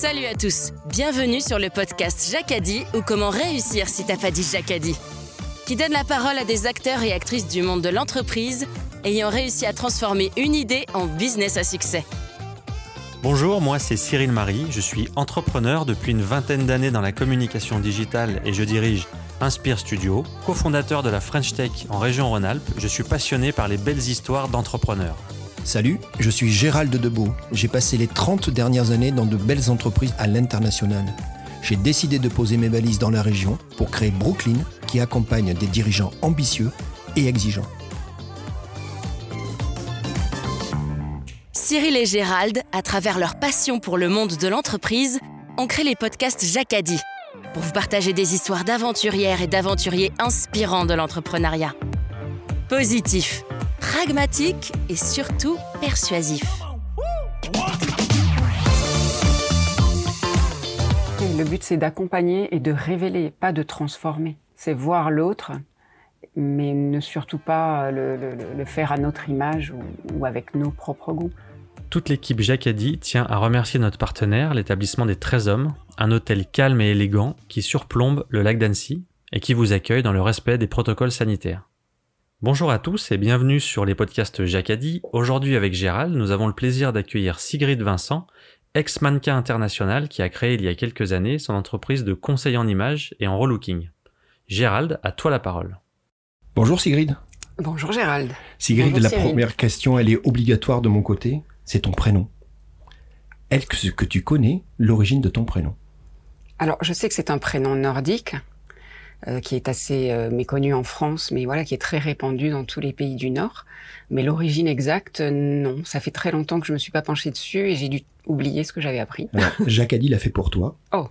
Salut à tous, bienvenue sur le podcast Jacadi ou comment réussir si t'as pas dit Jacadi, qui donne la parole à des acteurs et actrices du monde de l'entreprise ayant réussi à transformer une idée en business à succès. Bonjour, moi c'est Cyril Marie, je suis entrepreneur depuis une vingtaine d'années dans la communication digitale et je dirige Inspire Studio, cofondateur de la French Tech en région Rhône-Alpes, je suis passionné par les belles histoires d'entrepreneurs. Salut, je suis Gérald Debeau. J'ai passé les 30 dernières années dans de belles entreprises à l'international. J'ai décidé de poser mes valises dans la région pour créer Brooklyn qui accompagne des dirigeants ambitieux et exigeants. Cyril et Gérald, à travers leur passion pour le monde de l'entreprise, ont créé les podcasts Jacadi pour vous partager des histoires d'aventurières et d'aventuriers inspirants de l'entrepreneuriat. Positif, pragmatique et surtout persuasif. Le but, c'est d'accompagner et de révéler, pas de transformer. C'est voir l'autre, mais ne surtout pas le, le- le faire à notre image ou, ou avec nos propres goûts. Toute l'équipe Jacadi tient à remercier notre partenaire, l'établissement des 13 hommes, un hôtel calme et élégant qui surplombe le lac d'Annecy et qui vous accueille dans le respect des protocoles sanitaires. Bonjour à tous et bienvenue sur les podcasts Jacadi. Aujourd'hui avec Gérald, nous avons le plaisir d'accueillir Sigrid Vincent, ex-mannequin international qui a créé il y a quelques années son entreprise de conseil en images et en relooking. Gérald, à toi la parole. Bonjour Sigrid. Bonjour Gérald. Sigrid, Bonjour la Cyril. première question, elle est obligatoire de mon côté. C'est ton prénom. Est-ce que tu connais l'origine de ton prénom? Alors, je sais que c'est un prénom nordique euh, qui est assez euh, méconnu en France, mais voilà, qui est très répandu dans tous les pays du Nord. Mais l'origine exacte, non. Ça fait très longtemps que je me suis pas penchée dessus et j'ai dû oublier ce que j'avais appris. Alors, Jacques Addy l'a fait pour toi. Oh.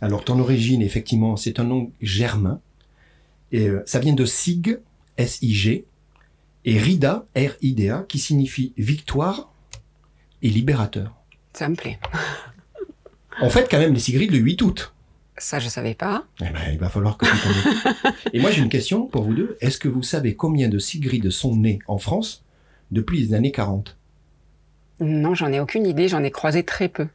Alors, ton origine, effectivement, c'est un nom germain. Et euh, ça vient de Sig, S-I-G, et Rida, R-I-D-A, qui signifie victoire et libérateur. Ça me plaît. En fait, quand même, les Sigrid le 8 août. Ça, je savais pas. Eh ben, il va falloir que occupes. Et moi, j'ai une question pour vous deux. Est-ce que vous savez combien de Sigrid sont nées en France depuis les années 40 Non, j'en ai aucune idée. J'en ai croisé très peu.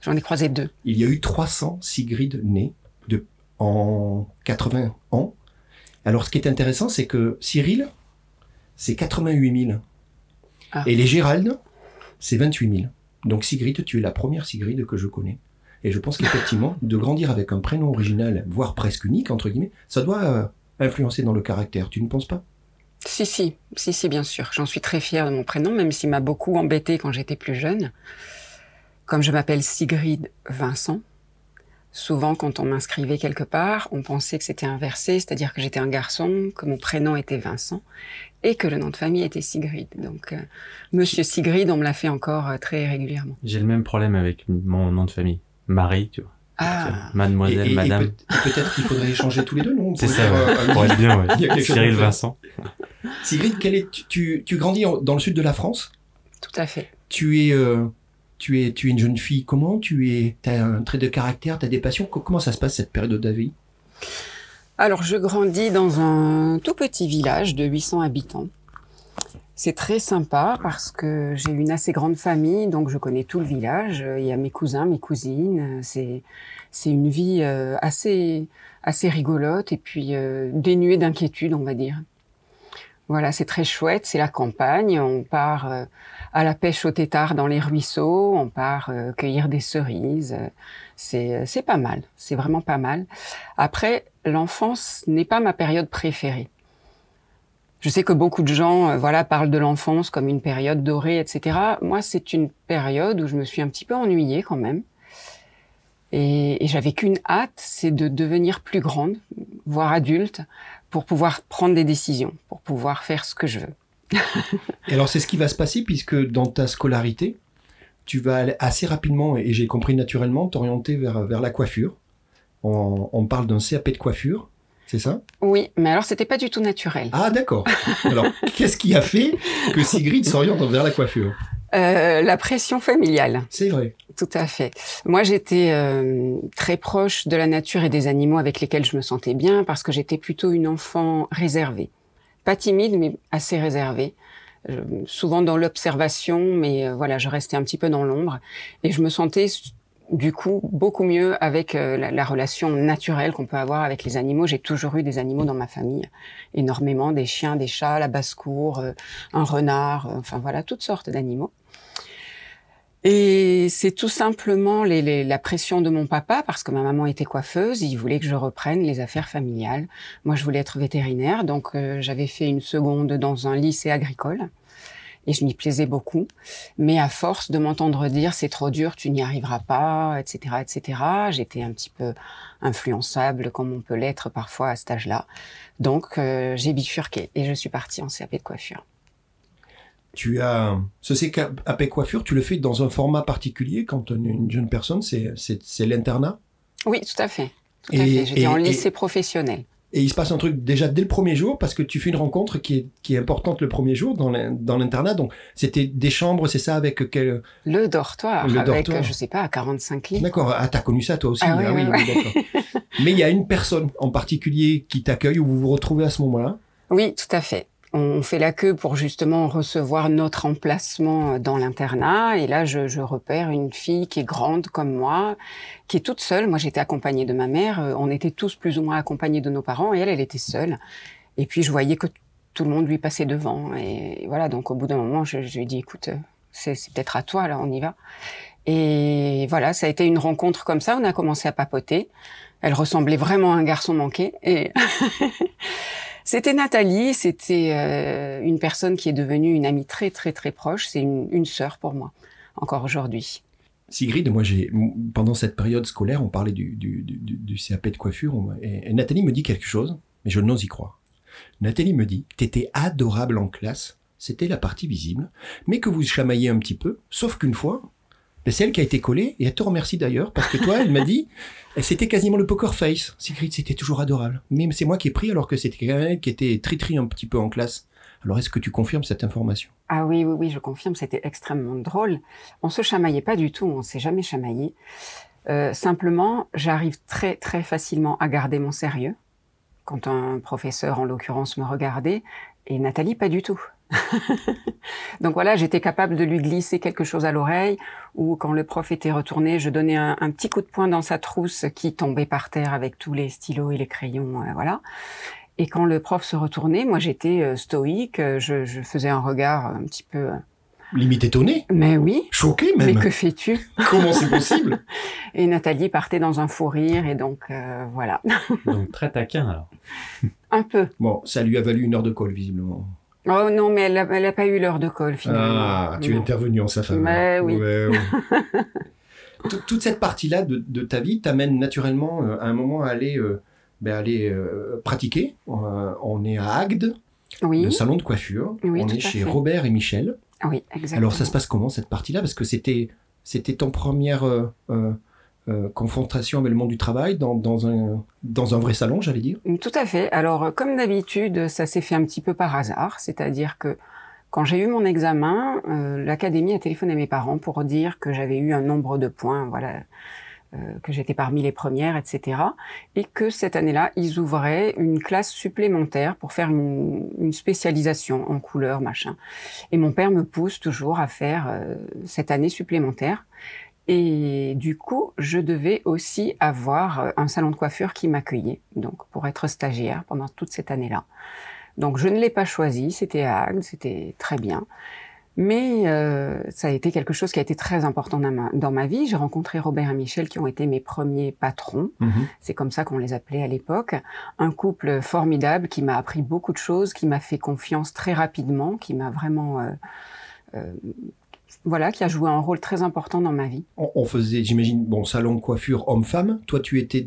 J'en ai croisé deux. Il y a eu 300 Sigrid nées de, en 80 ans. Alors, ce qui est intéressant, c'est que Cyril, c'est 88 000. Ah. Et les Gérald, c'est 28 000. Donc, Sigrid, tu es la première Sigrid que je connais. Et je pense qu'effectivement, de grandir avec un prénom original, voire presque unique, entre guillemets, ça doit euh, influencer dans le caractère. Tu ne penses pas? Si, si, si, si, bien sûr. J'en suis très fière de mon prénom, même s'il m'a beaucoup embêté quand j'étais plus jeune. Comme je m'appelle Sigrid Vincent, souvent quand on m'inscrivait quelque part, on pensait que c'était inversé, c'est-à-dire que j'étais un garçon, que mon prénom était Vincent et que le nom de famille était Sigrid. Donc, euh, Monsieur Sigrid, on me l'a fait encore euh, très régulièrement. J'ai le même problème avec mon nom de famille. Marie, tu vois. Ah, Mademoiselle, Et- et- et madame. peut- Peut-être qu'il faudrait échanger tous les deux, non? On C'est ça, euh, Pour être bien, ouais. Il y a quelque chose Cyril. Vincent. Sigrid, quel est, tu, tu, tu grandis dans le sud de la France? Tout à fait. Tu es, euh, tu es, tu es une jeune fille. Comment? Tu es, as un trait de caractère, tu as des passions? Co- Comment ça se passe cette période de ta vie? Alors, je grandis dans un tout petit village de 800 habitants. C'est très sympa parce que j'ai une assez grande famille, donc je connais tout le village. Il y a mes cousins, mes cousines. C'est c'est une vie euh, assez assez rigolote et puis euh, dénuée d'inquiétude, on va dire. Voilà, c'est très chouette. C'est la campagne. On part euh, à la pêche au tétard dans les ruisseaux. On part cueillir des cerises. C'est c'est pas mal. C'est vraiment pas mal. Après, l'enfance n'est pas ma période préférée. Je sais que beaucoup de gens, euh, voilà, parlent de l'enfance comme une période dorée, etc. Moi, c'est une période où je me suis un petit peu ennuyée quand même. Et, j'avais qu'une hâte, c'est de devenir plus grande, voire adulte, pour pouvoir prendre des décisions, pour pouvoir faire ce que je veux. Et alors, c'est ce qui va se passer puisque dans ta scolarité, tu vas aller assez rapidement, et j'ai compris naturellement, t'orienter vers, vers la coiffure. On, on parle d'un CAP de coiffure, c'est ça? Oui, mais alors c'était pas du tout naturel. Ah, d'accord. Alors, qu'est-ce qui a fait que Sigrid s'oriente vers la coiffure? Euh, la pression familiale. C'est vrai. Tout à fait. Moi, j'étais euh, très proche de la nature et des animaux avec lesquels je me sentais bien parce que j'étais plutôt une enfant réservée. Pas timide, mais assez réservée. Souvent dans l'observation, mais euh, voilà, je restais un petit peu dans l'ombre. Et je me sentais du coup beaucoup mieux avec euh, la, relation naturelle qu'on peut avoir avec les animaux. J'ai toujours eu des animaux dans ma famille, énormément, des chiens, des chats, la basse-cour, euh, un renard, euh, enfin voilà, toutes sortes d'animaux. Et c'est tout simplement la pression de mon papa, parce que ma maman était coiffeuse, il voulait que je reprenne les affaires familiales. Moi, je voulais être vétérinaire, donc j'avais fait une seconde dans un lycée agricole et je m'y plaisais beaucoup. Mais à force de m'entendre dire c'est trop dur, tu n'y arriveras pas, etc., etc., j'étais un petit peu influençable comme on peut l'être parfois à cet âge-là. Donc euh, j'ai bifurqué et je suis partie en CAP de coiffure. Tu as ce CAP coiffure, tu le fais dans un format particulier quand une jeune personne, c'est l'internat? Oui, tout à fait. Tout à fait. J'étais en lycée professionnel. Et il se passe un truc déjà dès le premier jour parce que tu fais une rencontre qui est, qui est importante le premier jour dans l'internat. Donc, c'était des chambres, c'est ça, avec quel... Le dortoir, le avec, dortoir. je sais pas, à 45 lits. D'accord. Ah, t'as connu ça toi aussi. Ah, oui, ah oui, Mais il y a une personne en particulier qui t'accueille ou vous vous retrouvez à ce moment-là? Oui, tout à fait on fait la queue pour justement recevoir notre emplacement dans l'internat. Et là, je, repère une fille qui est grande comme moi, qui est toute seule. Moi, j'étais accompagnée de ma mère. Euh, on était tous plus ou moins accompagnés de nos parents. Et elle, elle était seule. Et puis, je voyais que tout le monde lui passait devant. Et voilà, donc au bout d'un moment, je, lui ai dit, écoute, c'est peut-être à toi, là, on y va. Et voilà, ça a été une rencontre comme ça. On a commencé à papoter. Elle ressemblait vraiment à un garçon manqué. Et C'était Nathalie, c'était euh, une personne qui est devenue une amie très très très proche. C'est une, sœur pour moi, encore aujourd'hui. Sigrid, moi j'ai pendant cette période scolaire, on parlait du, CAP de coiffure, et, Nathalie me dit quelque chose, mais je n'ose y croire. Nathalie me dit t'étais adorable en classe, c'était la partie visible, mais que vous chamaillez un petit peu, sauf qu'une fois, c'est elle qui a été collée, et elle te remercie d'ailleurs, parce que toi, elle m'a dit, c'était quasiment le poker face. Sigrid, c'était toujours adorable. Mais c'est moi qui ai pris, alors que c'était quelqu'un qui était tri-tri un petit peu en classe. Alors, est-ce que tu confirmes cette information? Ah oui, oui, oui, je confirme, c'était extrêmement drôle. On se chamaillait pas du tout, on s'est jamais chamaillé. Euh, simplement, j'arrive très, très facilement à garder mon sérieux. Quand un professeur, en l'occurrence, me regardait, et Nathalie, pas du tout. Donc voilà, j'étais capable de lui glisser quelque chose à l'oreille, ou quand le prof était retourné, je donnais un, petit coup de poing dans sa trousse qui tombait par terre avec tous les stylos et les crayons, euh, voilà. Et quand le prof se retournait, moi j'étais euh, stoïque, je, je, faisais un regard un petit peu... Euh, Limite étonné Mais oui. Choqué même. Mais que fais-tu? Comment c'est possible? Et Nathalie partait dans un fou rire, et donc voilà. donc très taquin alors. Un peu. Bon, ça lui a valu une heure de colle visiblement. Oh non, mais elle n'a pas eu l'heure de colle finalement. Ah, tu es intervenu en sa faveur. Mais oui. Toute cette partie-là de, ta vie t'amène naturellement euh, à un moment à aller, euh, ben, aller euh, pratiquer. on est à Agde, le salon de coiffure. on est chez Robert et Michel. Oui, exactement. Alors ça se passe comment cette partie-là? Parce que c'était c'était ton première euh, confrontation avec le monde du travail dans, dans, un, dans un vrai salon, j'allais dire Tout à fait. Alors, euh, comme d'habitude, ça s'est fait un petit peu par hasard, c'est-à-dire que quand j'ai eu mon examen, euh, l'académie a téléphoné à mes parents pour dire que j'avais eu un nombre de points, voilà, euh, que j'étais parmi les premières, etc. Et que cette année-là, ils ouvraient une classe supplémentaire pour faire une, une, spécialisation en couleur, machin. Et mon père me pousse toujours à faire cette année supplémentaire. Et du coup, je devais aussi avoir euh, un salon de coiffure qui m'accueillait, donc pour être stagiaire pendant toute cette année-là. Donc je ne l'ai pas choisi, c'était à Agde, c'était très bien. Mais euh, ça a été quelque chose qui a été très important dans ma, dans ma vie. J'ai rencontré Robert et Michel qui ont été mes premiers patrons. Mm-hmm. C'est comme ça qu'on les appelait à l'époque. Un couple formidable qui m'a appris beaucoup de choses, qui m'a fait confiance très rapidement, qui m'a vraiment euh, euh, voilà, qui a joué un rôle très important dans ma vie. On, faisait, j'imagine, bon, salon coiffure homme-femme. Toi, tu étais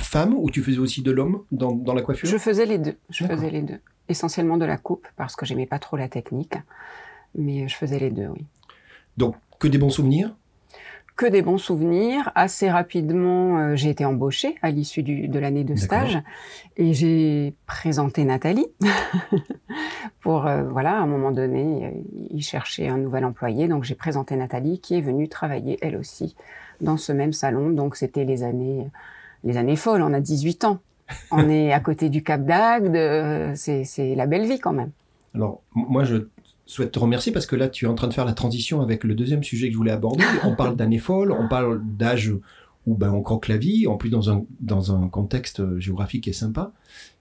femme ou tu faisais aussi de l'homme dans, la coiffure? Je faisais les deux. Je faisais les deux. Essentiellement de la coupe parce que j'aimais pas trop la technique, mais je faisais les deux, oui. Donc, que des bons souvenirs que des bons souvenirs. Assez rapidement, euh, j'ai été embauchée à l'issue de l'année de stage et j'ai présenté Nathalie pour euh, voilà à un moment donné, euh, il cherchait un nouvel employé, donc j'ai présenté Nathalie qui est venue travailler elle aussi dans ce même salon. Donc c'était les années les années folles. On a 18 ans. On est à côté du Cap d'Agde. C'est la belle vie quand même. Alors moi je souhaite te remercier parce que là, tu es en train de faire la transition avec le deuxième sujet que je voulais aborder. On parle d'année folle, on parle d'âge où ben, on croque la vie, en plus dans un, dans un contexte géographique qui est sympa.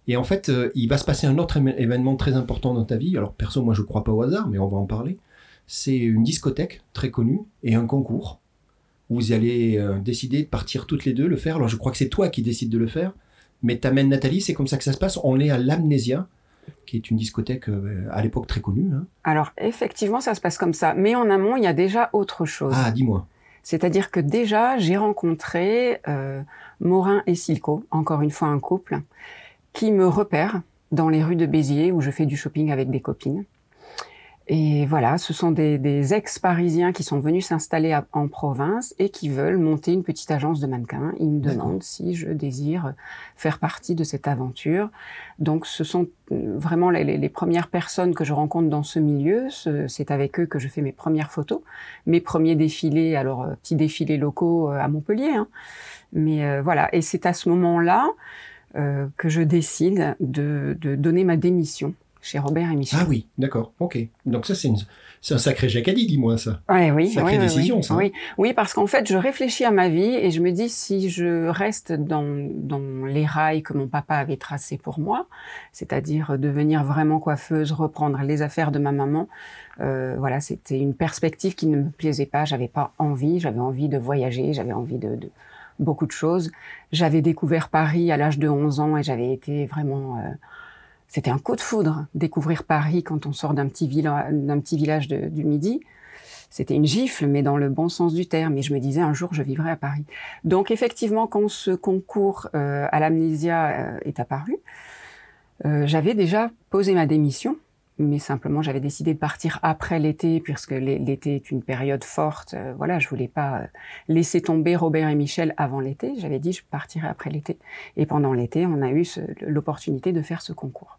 Et en fait, euh, il va se passer un autre événement très important dans ta vie. Alors, perso, moi, je crois pas au hasard, mais on va en parler. C'est une discothèque très connue et un concours où vous allez euh, décider de partir toutes les deux, le faire. Alors, je crois que c'est toi qui décides de le faire, mais t'amènes Nathalie, c'est comme ça que ça se passe. On est à l'Amnésia, qui est une discothèque euh, à l'époque très connue. Hein. Alors, effectivement, ça se passe comme ça. Mais en amont, il y a déjà autre chose. Ah, dis-moi. C'est-à-dire que déjà, j'ai rencontré euh, Morin et Silco, encore une fois un couple, qui me repère dans les rues de Béziers où je fais du shopping avec des copines. Et voilà, ce sont des, ex-parisiens qui sont venus s'installer en province et qui veulent monter une petite agence de mannequins. Ils me demandent si je désire faire partie de cette aventure. Donc ce sont euh, vraiment les, premières personnes que je rencontre dans ce milieu. C'est avec eux que je fais mes premières photos, mes premiers défilés, alors euh, petits défilés locaux euh, à Montpellier. Hein. Mais voilà, et c'est à ce moment-là que je décide de donner ma démission chez Robert et Michel. Ah oui, d'accord, ok. Donc ça, c'est, un sacré jacadi, dis-moi ça. Ouais, oui, Sacrée décision, oui, ça. Oui, oui parce qu'en fait, je réfléchis à ma vie et je me dis si je reste dans, dans les rails que mon papa avait tracés pour moi, c'est-à-dire devenir vraiment coiffeuse, reprendre les affaires de ma maman, euh, voilà, c'était une perspective qui ne me plaisait pas. J'avais pas envie, j'avais envie de voyager, j'avais envie de, de beaucoup de choses. J'avais découvert Paris à l'âge de 11 ans et j'avais été vraiment... Euh, c'était un coup de foudre, découvrir Paris quand on sort d'un petit, village du Midi. C'était une gifle, mais dans le bon sens du terme. Et je me disais, un jour, je vivrai à Paris. Donc, effectivement, quand ce concours euh, à l'amnésia euh, est apparu, euh, j'avais déjà posé ma démission mais simplement j'avais décidé de partir après l'été puisque l'été est une période forte. Voilà, je voulais pas laisser tomber Robert et Michel avant l'été. J'avais dit je partirai après l'été. Et pendant l'été, on a eu l'opportunité de faire ce concours.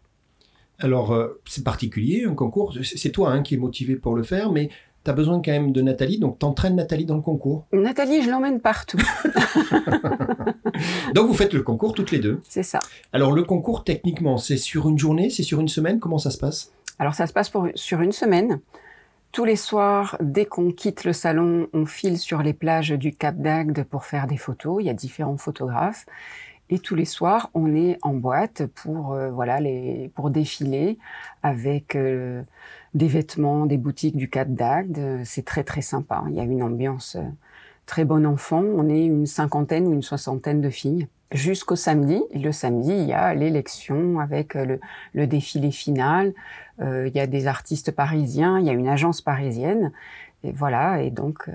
Alors euh, c'est particulier un concours. C'est toi hein, qui est motivé pour le faire, mais tu as besoin quand même de Nathalie, donc t'entraînes Nathalie dans le concours. Nathalie, je l'emmène partout. donc vous faites le concours toutes les deux. C'est ça. Alors le concours techniquement, c'est sur une journée, c'est sur une semaine, comment ça se passe? Alors ça se passe sur une semaine. Tous les soirs, dès qu'on quitte le salon, on file sur les plages du Cap d'Agde pour faire des photos. Il y a différents photographes. Et tous les soirs, on est en boîte pour euh, voilà les pour défiler avec euh, des vêtements des boutiques du Cap d'Agde. C'est très très sympa. Il y a une ambiance euh, très bon enfant. On est une cinquantaine ou une soixantaine de filles jusqu'au samedi. Le samedi, il y a l'élection avec euh, le, défilé final. Euh, il y a des artistes parisiens, il y a une agence parisienne. Et voilà, et donc euh,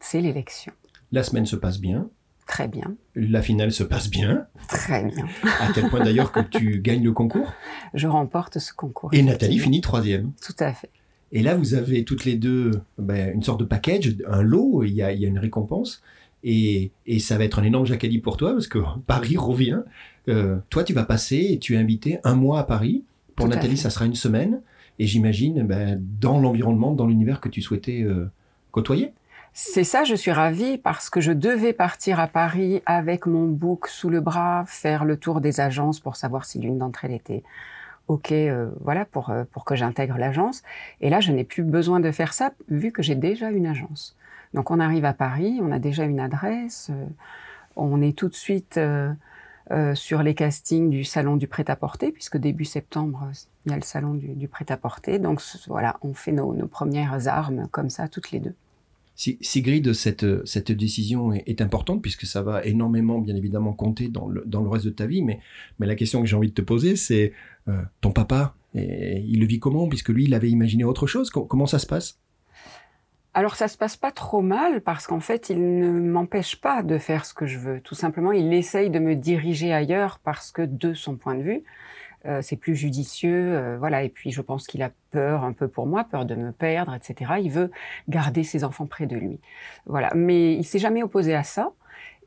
c'est l'élection. La semaine se passe bien. Très bien. La finale se passe bien. Très bien. À tel point d'ailleurs que tu gagnes le concours. Je remporte ce concours. Et Nathalie finit troisième. Tout à fait. Et là, vous avez toutes les deux ben, une sorte de package, un lot, il y a, il y a une récompense. Et, et, ça va être un énorme jacadi pour toi parce que Paris revient. Euh, toi, tu vas passer et tu es invité un mois à Paris. Pour Nathalie, ça sera une semaine. Et j'imagine ben, dans l'environnement, dans l'univers que tu souhaitais euh, côtoyer. C'est ça, je suis ravie parce que je devais partir à Paris avec mon book sous le bras, faire le tour des agences pour savoir si l'une d'entre elles était OK, euh, voilà, pour, euh, pour que j'intègre l'agence. Et là, je n'ai plus besoin de faire ça vu que j'ai déjà une agence. Donc on arrive à Paris, on a déjà une adresse, euh, on est tout de suite sur les castings du salon du prêt-à-porter, puisque début septembre, il y a le salon du, prêt-à-porter. Donc voilà, on fait nos, premières armes comme ça, toutes les deux. Sigrid, cette, cette décision est, importante puisque ça va énormément, bien évidemment, compter dans le, dans le reste de ta vie. Mais, mais la question que j'ai envie de te poser, c'est euh, ton papa, et, il le vit comment Puisque lui, il avait imaginé autre chose? Comment ça se passe? Alors ça se passe pas trop mal parce qu'en fait il ne m'empêche pas de faire ce que je veux. Tout simplement il essaye de me diriger ailleurs parce que de son point de vue euh, c'est plus judicieux, euh, voilà. Et puis je pense qu'il a peur un peu pour moi, peur de me perdre, etc. Il veut garder ses enfants près de lui, voilà. Mais il s'est jamais opposé à ça.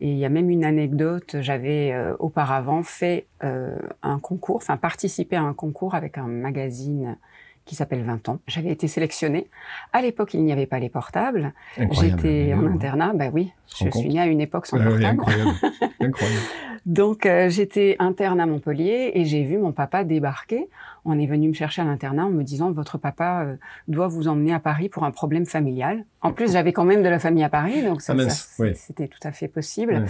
Et il y a même une anecdote, j'avais euh, auparavant fait euh, un concours, enfin participé à un concours avec un magazine qui s'appelle 20 ans. J'avais été sélectionnée. À l'époque, il n'y avait pas les portables. J'étais en internat. Ben oui, je suis née à une époque sans ouais, portable. incroyable. incroyable. Donc euh, j'étais interne à Montpellier et j'ai vu mon papa débarquer. On est venu me chercher à l'internat en me disant votre papa euh, doit vous emmener à Paris pour un problème familial. En plus j'avais quand même de la famille à Paris donc ça, Ah ça, c'était tout à fait possible.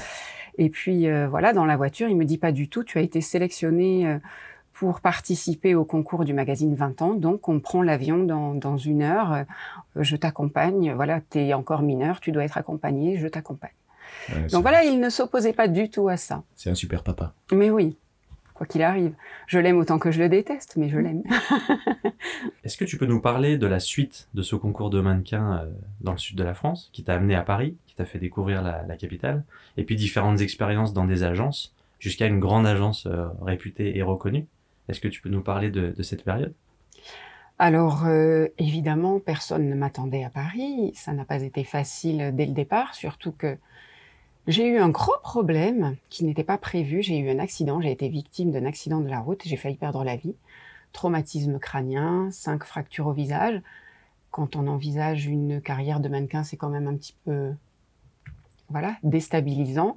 Et puis euh, voilà dans la voiture il me dit pas du tout tu as été sélectionné euh, pour participer au concours du magazine 20 ans donc on prend l'avion dans, dans une heure. Euh, je t'accompagne voilà tu es encore mineur tu dois être accompagné je t'accompagne. Ouais, Donc voilà il ne s'opposait pas du tout à ça. C'est un super papa. Mais oui, quoi qu'il arrive. Je l'aime autant que je le déteste, mais je l'aime. Est-ce que tu peux nous parler de la suite de ce concours de mannequins euh, dans le sud de la France, qui t'a amené à Paris, qui t'a fait découvrir la, la capitale, et puis différentes expériences dans des agences, jusqu'à une grande agence euh, réputée et reconnue? Est-ce que tu peux nous parler de, cette période? Alors, euh, évidemment, personne ne m'attendait à Paris. Ça n'a pas été facile dès le départ, surtout que j'ai eu un gros problème qui n'était pas prévu. J'ai eu un accident, j'ai été victime d'un accident de la route, j'ai failli perdre la vie. Traumatisme crânien, cinq fractures au visage. Quand on envisage une carrière de mannequin, c'est quand même un petit peu, voilà, déstabilisant.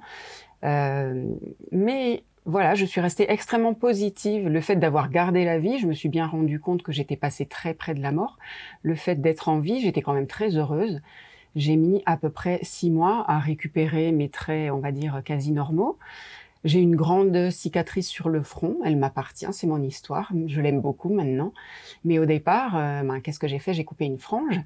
Euh, mais voilà, je suis restée extrêmement positive. Le fait d'avoir gardé la vie, je me suis bien rendu compte que j'étais passée très près de la mort. Le fait d'être en vie, j'étais quand même très heureuse. J'ai mis à peu près six mois à récupérer mes traits, on va dire, quasi normaux. J'ai une grande cicatrice sur le front, elle m'appartient, c'est mon histoire, je l'aime beaucoup maintenant. Mais au départ, euh, ben, qu'est-ce que j'ai fait? J'ai coupé une frange.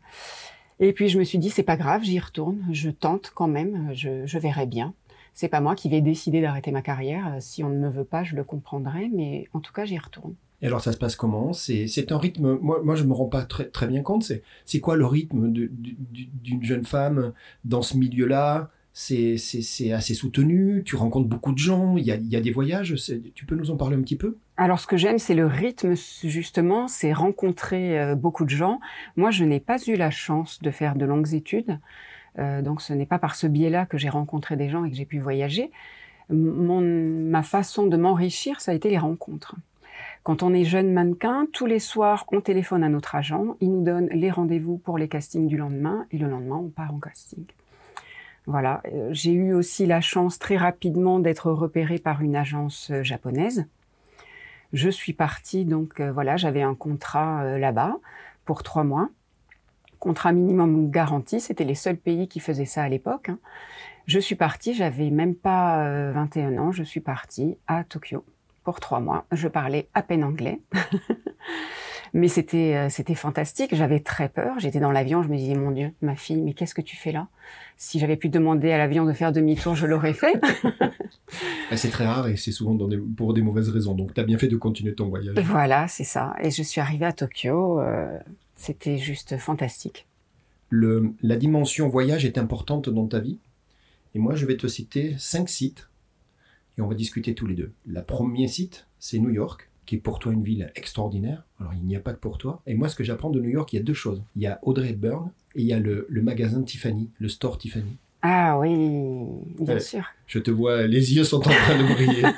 Et puis je me suis dit, c'est pas grave, j'y retourne, je tente quand même, je, je verrai bien. C'est pas moi qui vais décider d'arrêter ma carrière. Euh, Si on ne me veut pas, je le comprendrai, mais en tout cas, j'y retourne. Et alors, ça se passe comment? C'est un rythme. Moi, moi, je me rends pas très, très bien compte. C'est quoi le rythme d'une jeune femme dans ce milieu-là? C'est c'est- c'est assez soutenu? Tu rencontres beaucoup de gens? Il y a, il y a des voyages? Tu peux nous en parler un petit peu? Alors, ce que j'aime, c'est le rythme, justement, c'est rencontrer euh, beaucoup de gens. Moi, je n'ai pas eu la chance de faire de longues études. Euh, donc, ce n'est pas par ce biais-là que j'ai rencontré des gens et que j'ai pu voyager. Mon, ma façon de m'enrichir, ça a été les rencontres. Quand on est jeune mannequin, tous les soirs, on téléphone à notre agent, il nous donne les rendez-vous pour les castings du lendemain, et le lendemain, on part en casting. Voilà, Euh, j'ai eu aussi la chance très rapidement d'être repérée par une agence euh, japonaise. Je suis partie, donc voilà, j'avais un contrat là-bas pour trois mois. Contrat minimum garanti, c'était les seuls pays qui faisaient ça à l'époque. hein. Je suis partie, j'avais même pas euh, 21 ans, je suis partie à Tokyo pour trois mois. Je parlais à peine anglais. Mais c'était euh, c'était fantastique, j'avais très peur, j'étais dans l'avion, je me disais mon dieu, ma fille, mais qu'est-ce que tu fais là? Si j'avais pu demander à l'avion de faire demi-tour, je l'aurais fait. Ah, C'est très rare et c'est souvent dans des- pour des mauvaises raisons. Donc, tu as bien fait de continuer ton voyage. Voilà, c'est ça. Et je suis arrivée à Tokyo. euh, C'était juste fantastique. La dimension voyage est importante dans ta vie. Et moi, je vais te citer cinq sites et on va discuter tous les deux. Le premier site, c'est New York, qui est pour toi une ville extraordinaire. Alors, il n'y a pas que pour toi. Et moi, ce que j'apprends de New York, il y a deux choses. Il y a Audrey Hepburn et il y a le magasin Tiffany, le store Tiffany. Ah oui, bien sûr. Je te vois, les yeux sont en train de briller.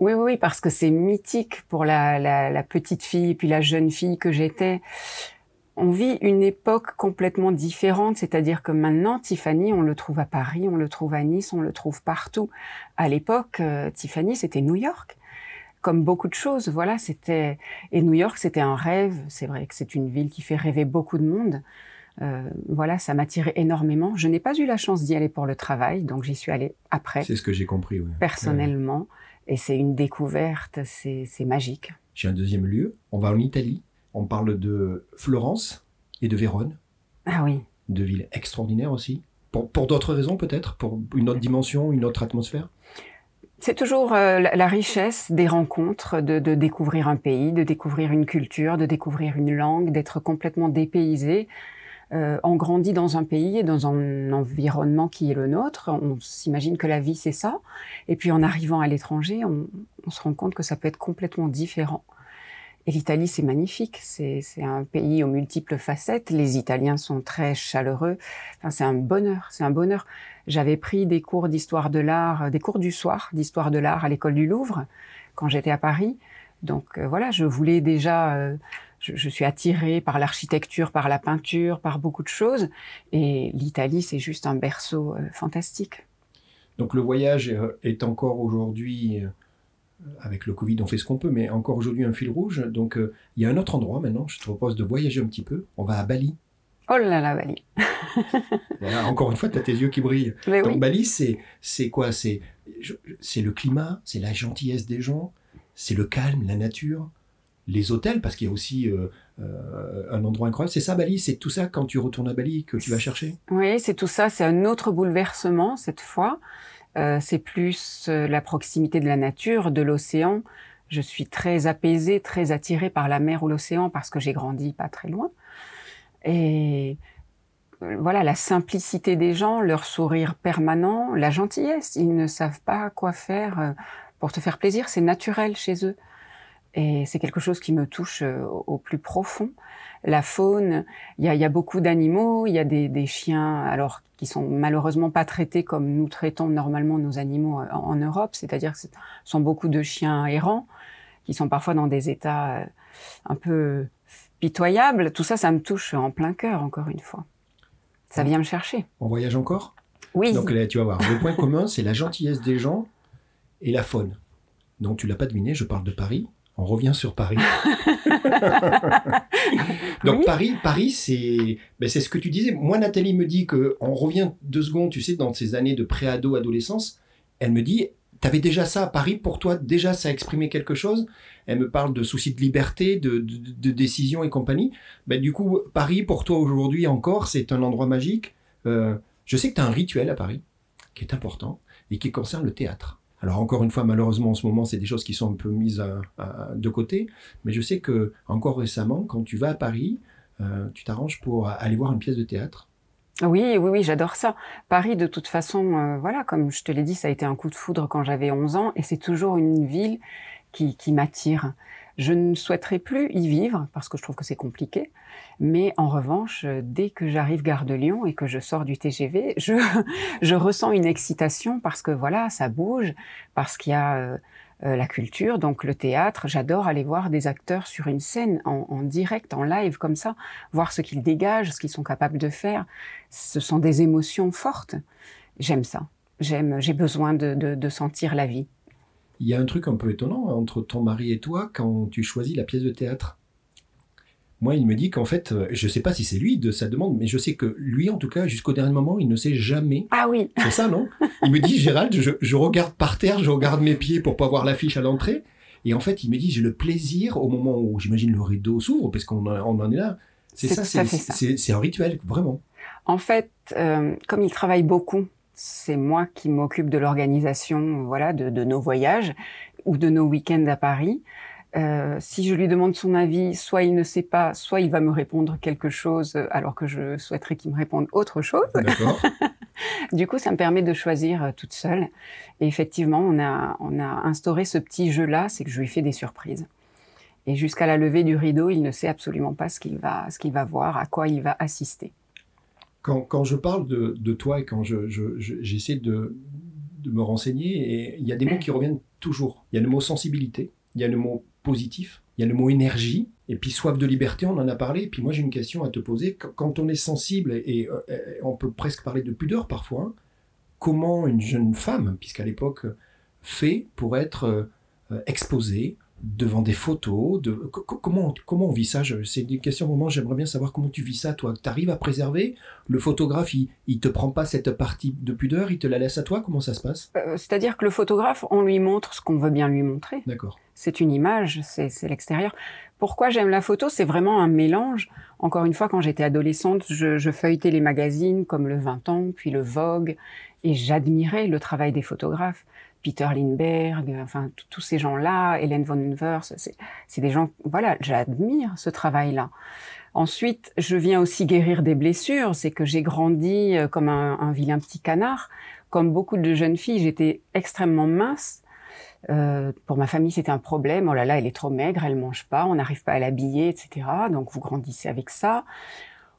Oui, oui, oui, parce que c'est mythique pour la, la, la petite fille et puis la jeune fille que j'étais. On vit une époque complètement différente, c'est-à-dire que maintenant, Tiffany, on le trouve à Paris, on le trouve à Nice, on le trouve partout. À l'époque, euh, Tiffany, c'était New York. Comme beaucoup de choses, voilà, c'était et New York, c'était un rêve. C'est vrai que c'est une ville qui fait rêver beaucoup de monde. Euh, voilà, ça m'attirait énormément. Je n'ai pas eu la chance d'y aller pour le travail, donc j'y suis allée après, c'est ce que j'ai compris. oui. Ouais. personnellement, et c'est une découverte, c'est magique. J'ai un deuxième lieu. On va en Italie. On parle de Florence et de Vérone. Ah oui. deux villes extraordinaires aussi. Pour, pour d'autres raisons peut-être, pour une autre dimension, une autre atmosphère? C'est toujours euh, la, la richesse des rencontres, de, de découvrir un pays, de découvrir une culture, de découvrir une langue, d'être complètement dépaysé. Euh, on grandit dans un pays et dans un environnement qui est le nôtre. On s'imagine que la vie c'est ça. Et puis en arrivant à l'étranger, on, on se rend compte que ça peut être complètement différent. Et l'Italie, c'est magnifique. C'est un pays aux multiples facettes. Les Italiens sont très chaleureux. Enfin, c'est un bonheur. C'est un bonheur. J'avais pris des cours d'histoire de l'art, euh, des cours du soir d'histoire de l'art à l'école du Louvre quand j'étais à Paris. Donc euh, voilà, je voulais déjà euh, je, suis attirée par l'architecture, par la peinture, par beaucoup de choses. Et l'Italie, c'est juste un berceau euh, fantastique. Donc le voyage est encore aujourd'hui, euh, avec le Covid, on fait ce qu'on peut, mais encore aujourd'hui un fil rouge. Donc euh, il y a un autre endroit maintenant, je te propose de voyager un petit peu. On va à Bali. Oh là là, Bali. encore une fois, tu as tes yeux qui brillent. Donc Bali, c'est, quoi? C'est le climat, c'est la gentillesse des gens, c'est le calme, la nature, les hôtels, parce qu'il y a aussi euh, euh, un endroit incroyable. C'est ça, Bali C'est tout ça, quand tu retournes à Bali, que tu vas chercher? Oui, c'est tout ça. C'est un autre bouleversement, cette fois. Euh, c'est plus la proximité de la nature, de l'océan. Je suis très apaisée, très attirée par la mer ou l'océan, parce que j'ai grandi pas très loin. Et voilà, la simplicité des gens, leur sourire permanent, la gentillesse. Ils ne savent pas quoi faire pour te faire plaisir. C'est naturel chez eux. Et c'est quelque chose qui me touche euh, au plus profond. La faune, il y a, beaucoup d'animaux, il y a des, chiens, alors qui sont malheureusement pas traités comme nous traitons normalement nos animaux euh, en, Europe, c'est-à-dire que ce sont beaucoup de chiens errants qui sont parfois dans des états euh, un peu pitoyables. Tout ça, ça me touche en plein cœur, encore une fois. Ça vient me chercher. On voyage encore? Oui. Donc là, tu vas voir, le point commun, c'est la gentillesse des gens et la faune. Donc tu l'as pas deviné, je parle de Paris on revient sur Paris. Donc Paris, Paris, c'est, ben c'est ce que tu disais. Moi, Nathalie me dit que on revient deux secondes, tu sais, dans ces années de pré-ado, adolescence. Elle me dit, t'avais déjà ça à Paris. Pour toi, déjà, ça a exprimé quelque chose? Elle me parle de soucis de liberté, de, de, décision et compagnie. Ben, du coup, Paris, pour toi aujourd'hui encore, c'est un endroit magique. Euh, je sais que tu as un rituel à Paris qui est important et qui concerne le théâtre. Alors encore une fois, malheureusement en ce moment, c'est des choses qui sont un peu mises de côté. Mais je sais que encore récemment, quand tu vas à Paris, euh, tu t'arranges pour aller voir une pièce de théâtre. Oui, oui, oui, j'adore ça. Paris, de toute façon, euh, voilà, comme je te l'ai dit, ça a été un coup de foudre quand j'avais 11 ans, et c'est toujours une ville qui, qui m'attire. Je ne souhaiterais plus y vivre parce que je trouve que c'est compliqué. Mais en revanche, dès que j'arrive gare de Lyon et que je sors du TGV, je, je ressens une excitation parce que voilà, ça bouge, parce qu'il y a euh, euh, la culture, donc le théâtre. J'adore aller voir des acteurs sur une scène en, en direct, en live comme ça, voir ce qu'ils dégagent, ce qu'ils sont capables de faire. Ce sont des émotions fortes. J'aime ça. J'aime, j'ai besoin de, de, de sentir la vie. Il y a un truc un peu étonnant entre ton mari et toi quand tu choisis la pièce de théâtre. Moi, il me dit qu'en fait, euh, je ne sais pas si c'est lui de sa demande, mais je sais que lui, en tout cas, jusqu'au dernier moment, il ne sait jamais. Ah oui. C'est ça, non? Il me dit, Gérald, je, regarde par terre, je regarde mes pieds pour pas voir l'affiche à l'entrée. Et en fait, il me dit, j'ai le plaisir au moment où, j'imagine, le rideau s'ouvre, parce qu'on en est là. C'est ça, c'est un rituel, vraiment. En fait, euh, comme il travaille beaucoup, c'est moi qui m'occupe de l'organisation voilà, de, nos voyages ou de nos week-ends à Paris. Euh, si je lui demande son avis, soit il ne sait pas, soit il va me répondre quelque chose alors que je souhaiterais qu'il me réponde autre chose. du coup, ça me permet de choisir euh, toute seule. Et effectivement, on a, on a instauré ce petit jeu-là, c'est que je lui fais des surprises. Et jusqu'à la levée du rideau, il ne sait absolument pas ce qu'il va, ce qu'il va voir, à quoi il va assister quand, je parle de, toi et quand j'essaie je, de, me renseigner, il y a des mots qui reviennent toujours. Il y a le mot sensibilité, il y a le mot positif, il y a le mot énergie, et puis soif de liberté, on en a parlé. Et puis moi, j'ai une question à te poser. Quand on est sensible, et, on peut presque parler de pudeur parfois, comment une jeune femme, puisqu'à l'époque, fait pour être euh, exposée, devant des photos de comment comment on vit ça? C'est une question vraiment j'aimerais bien savoir comment tu vis ça toi. Tu arrives à préserver le photographe il, il te prend pas cette partie de pudeur il te la laisse à toi? Comment ça se passe? Euh, c'est-à-dire que le photographe on lui montre ce qu'on veut bien lui montrer. D'accord. C'est une image c'est l'extérieur. Pourquoi j'aime la photo? C'est vraiment un mélange. Encore une fois quand j'étais adolescente je, je feuilletais les magazines comme le 20 ans puis le Vogue et j'admirais le travail des photographes Peter Lindbergh, enfin tous ces gens-là, Hélène von Unvers, c'est des gens, voilà, j'admire ce travail-là. Ensuite, je viens aussi guérir des blessures, c'est que j'ai grandi euh, comme un, vilain petit canard. Comme beaucoup de jeunes filles, j'étais extrêmement mince. Euh, pour ma famille, c'était un problème. Oh là là, elle est trop maigre, elle mange pas, on n'arrive pas à l'habiller, etc. Donc vous grandissez avec ça.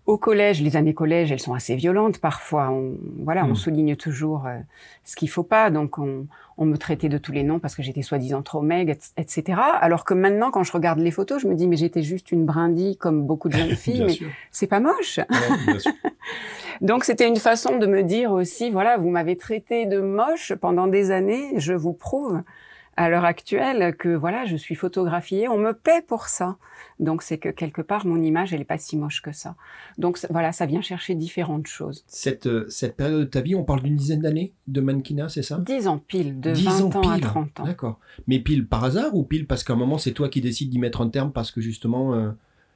Au collège, les années collège, elles sont assez violentes parfois. On, voilà, on Mm. souligne toujours euh, ce qu'il faut pas. Donc, on, on me traitait de tous les noms parce que j'étais soi-disant trop maigre, et- etc. Alors que maintenant, quand je regarde les photos, je me dis, mais j'étais juste une brindille comme beaucoup de jeunes filles, mais c'est pas moche. Ouais, bien sûr. Donc, c'était une façon de me dire aussi, voilà, vous m'avez traité de moche pendant des années, je vous prouve à l'heure actuelle que voilà, je suis photographiée, on me paie pour ça. Donc c'est que quelque part mon image elle est pas si moche que ça. Donc voilà, ça vient chercher différentes choses. Cette, euh, cette période de ta vie, on parle d'une dizaine d'années de mannequinat, c'est ça? 10 ans pile, de 10 20 ans, à pile. 30 ans. D'accord. Mais pile par hasard ou pile parce qu'à un moment, c'est toi qui décides d'y mettre un terme parce que justement, euh,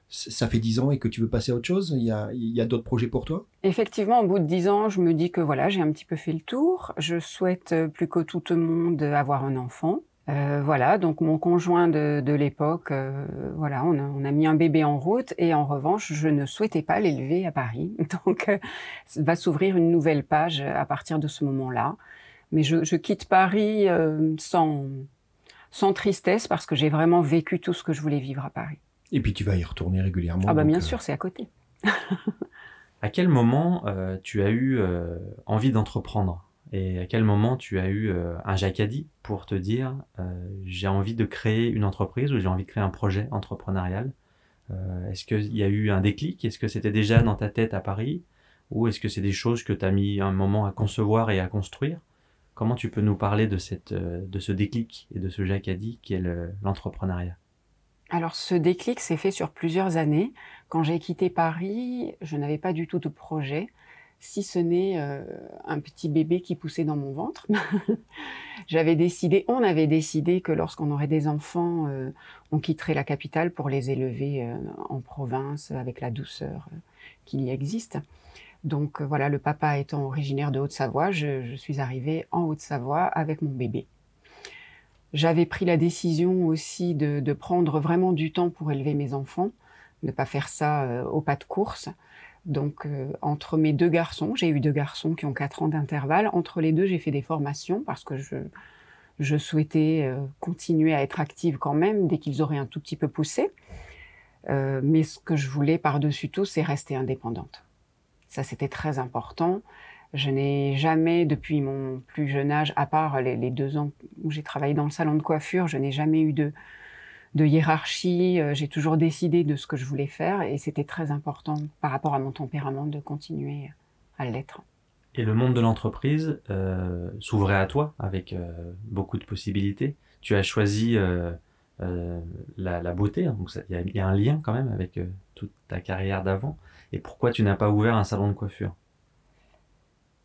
ça fait 10 ans et que tu veux passer à autre chose? Il y a, il y a d'autres projets pour toi? Effectivement, au bout de 10 ans, je me dis que voilà, j'ai un petit peu fait le tour. Je souhaite euh, plus que tout le monde avoir un enfant. Euh, voilà, donc mon conjoint de, de l'époque, euh, voilà, on a, on a mis un bébé en route et en revanche, je ne souhaitais pas l'élever à Paris. Donc, euh, va s'ouvrir une nouvelle page à partir de ce moment-là. Mais je, je quitte Paris euh, sans, sans tristesse parce que j'ai vraiment vécu tout ce que je voulais vivre à Paris. Et puis tu vas y retourner régulièrement. ah bah bien euh, sûr, c'est à côté. À quel moment euh, tu as eu euh, envie d'entreprendre? Et à quel moment tu as eu euh, un jacadi pour te dire euh, j'ai envie de créer une entreprise ou j'ai envie de créer un projet entrepreneurial? Euh, Est-ce qu'il y a eu un déclic? Est-ce que c'était déjà dans ta tête à Paris? Ou est-ce que c'est des choses que tu as mis un moment à concevoir et à construire? Comment tu peux nous parler de, cette, de ce déclic et de ce jacadi qui est le- l'entrepreneuriat? Alors ce déclic s'est fait sur plusieurs années. Quand j'ai quitté Paris, je n'avais pas du tout de projet, si ce n'est euh, un petit bébé qui poussait dans mon ventre. J'avais décidé, on avait décidé que lorsqu'on aurait des enfants, euh, on quitterait la capitale pour les élever euh, en province avec la douceur qu'il y existe. Donc voilà, le papa étant originaire de Haute-Savoie, je, suis arrivée en Haute-Savoie avec mon bébé. J'avais pris la décision aussi de, prendre vraiment du temps pour élever mes enfants, ne pas faire ça au pas de course. Donc euh, entre mes deux garçons, j'ai eu deux garçons qui ont quatre ans d'intervalle, entre les deux j'ai fait des formations parce que je, je souhaitais euh, continuer à être active quand même dès qu'ils auraient un tout petit peu poussé. Euh, mais ce que je voulais par-dessus tout, c'est rester indépendante. Ça, c'était très important. Je n'ai jamais, depuis mon plus jeune âge, à part les, les deux ans où j'ai travaillé dans le salon de coiffure, je n'ai jamais eu de, de hiérarchie. Euh, J'ai toujours décidé de ce que je voulais faire et c'était très important par rapport à mon tempérament de continuer à l'être. Et le monde de l'entreprise euh, s'ouvrait à toi avec euh, beaucoup de possibilités. Tu as choisi euh, la, la beauté, hein, donc il y, a- il y a un lien quand même avec toute ta carrière d'avant. Et pourquoi tu n'as pas ouvert un salon de coiffure?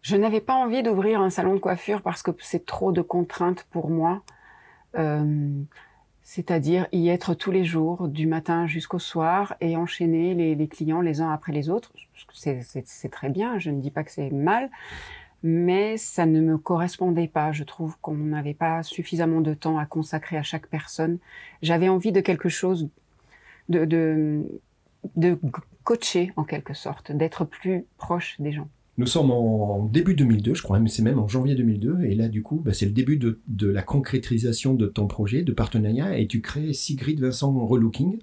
Je n'avais pas envie d'ouvrir un salon de coiffure parce que c'est trop de contraintes pour moi. C'est-à-dire y être tous les jours, du matin jusqu'au soir, et enchaîner les, clients les uns après les autres. C'est très bien, je ne dis pas que c'est mal, mais ça ne me correspondait pas. Je trouve qu'on n'avait pas suffisamment de temps à consacrer à chaque personne. J'avais envie de quelque chose de, de, de coacher en quelque sorte, d'être plus proche des gens. Nous sommes en début 2002, je crois, mais c'est même en janvier 2002, et là, du coup, bah, c'est le début de, la concrétisation de ton projet de partenariat, et tu crées Sigrid Vincent Relooking.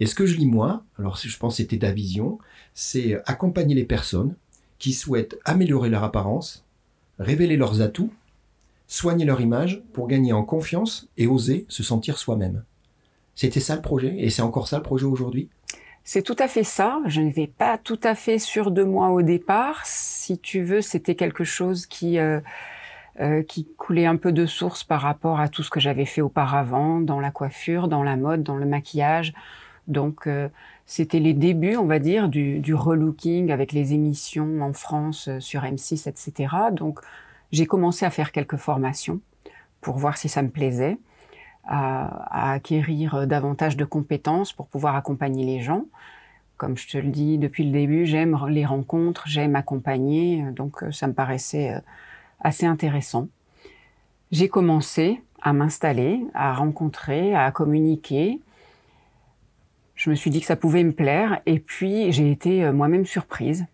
Et ce que je lis moi, alors je pense que c'était ta vision, c'est accompagner les personnes qui souhaitent améliorer leur apparence, révéler leurs atouts, soigner leur image pour gagner en confiance et oser se sentir soi-même. C'était ça le projet, et c'est encore ça le projet aujourd'hui? C'est tout à fait ça. Je n'étais pas tout à fait sûre de moi au départ. Si tu veux, c'était quelque chose qui euh, euh, qui coulait un peu de source par rapport à tout ce que j'avais fait auparavant dans la coiffure, dans la mode, dans le maquillage. Donc euh, c'était les débuts, on va dire, du, du relooking avec les émissions en France euh, sur M6, etc. Donc j'ai commencé à faire quelques formations pour voir si ça me plaisait à, à acquérir euh, davantage de compétences pour pouvoir accompagner les gens. Comme je te le dis depuis le début, j'aime les rencontres, j'aime accompagner, euh, donc euh, ça me paraissait assez intéressant. J'ai commencé à m'installer, à rencontrer, à communiquer. Je me suis dit que ça pouvait me plaire et puis j'ai été moi-même surprise.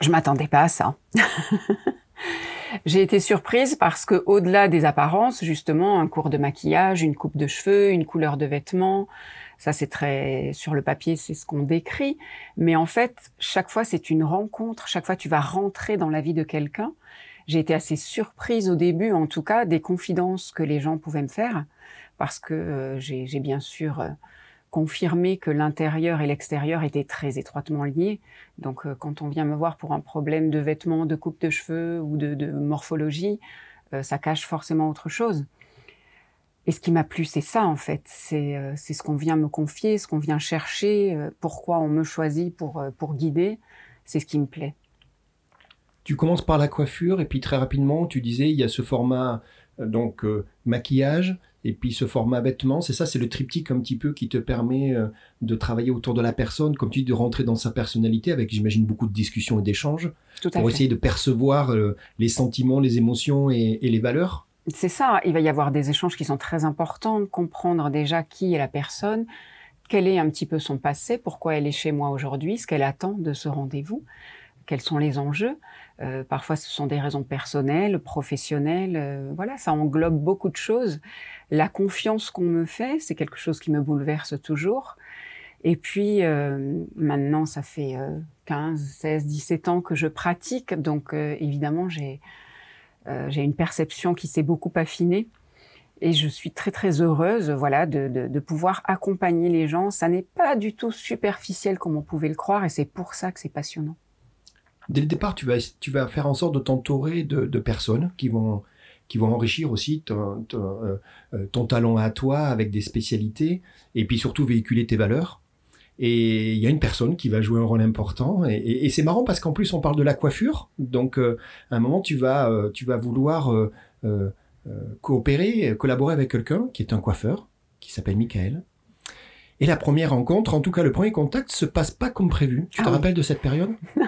Je m'attendais pas à ça. J'ai été surprise parce que, au-delà des apparences, justement, un cours de maquillage, une coupe de cheveux, une couleur de vêtements, Ça, c'est très sur le papier, c'est ce qu'on décrit. Mais en fait, chaque fois, c'est une rencontre. Chaque fois, tu vas rentrer dans la vie de quelqu'un. J'ai été assez surprise au début, en tout cas, des confidences que les gens pouvaient me faire, parce que euh, j'ai bien sûr euh, confirmé que l'intérieur et l'extérieur étaient très étroitement liés. Donc, euh, quand on vient me voir pour un problème de vêtements, de coupe de cheveux ou de, morphologie, ça cache forcément autre chose. Et ce qui m'a plu, c'est ça en fait. C'est euh, ce qu'on vient me confier, ce qu'on vient chercher, euh, pourquoi on me choisit pour, euh, pour guider. C'est ce qui me plaît. Tu commences par la coiffure et puis très rapidement, tu disais, il y a ce format donc maquillage et puis ce format vêtements. C'est ça, c'est le triptyque un petit peu qui te permet de travailler autour de la personne, comme tu dis, de rentrer dans sa personnalité avec, j'imagine, beaucoup de discussions et d'échanges pour essayer de percevoir les sentiments, les émotions et les valeurs. C'est ça, il va y avoir des échanges qui sont très importants, comprendre déjà qui est la personne, quel est un petit peu son passé, pourquoi elle est chez moi aujourd'hui, ce qu'elle attend de ce rendez-vous, quels sont les enjeux. Euh, parfois, ce sont des raisons personnelles, professionnelles. Euh, voilà, ça englobe beaucoup de choses. La confiance qu'on me fait, c'est quelque chose qui me bouleverse toujours. Et puis, euh, maintenant, ça fait 15, 16, 17 ans que je pratique. Donc, évidemment, j'ai euh, j'ai une perception qui s'est beaucoup affinée et je suis très très heureuse voilà de, de, de pouvoir accompagner les gens. Ça n'est pas du tout superficiel comme on pouvait le croire et c'est pour ça que c'est passionnant. Dès le départ, tu vas, faire en sorte de t'entourer de, personnes qui vont, enrichir aussi euh, euh, ton, talent à toi avec des spécialités et puis surtout véhiculer tes valeurs. Et il y a une personne qui va jouer un rôle important. Et, c'est marrant parce qu'en plus on parle de la coiffure. Donc euh, à un moment tu vas, vouloir coopérer, collaborer avec quelqu'un qui est un coiffeur, qui s'appelle Michael. Et la première rencontre, en tout cas le premier contact, se passe pas comme prévu. Tu te ah rappelles de cette période?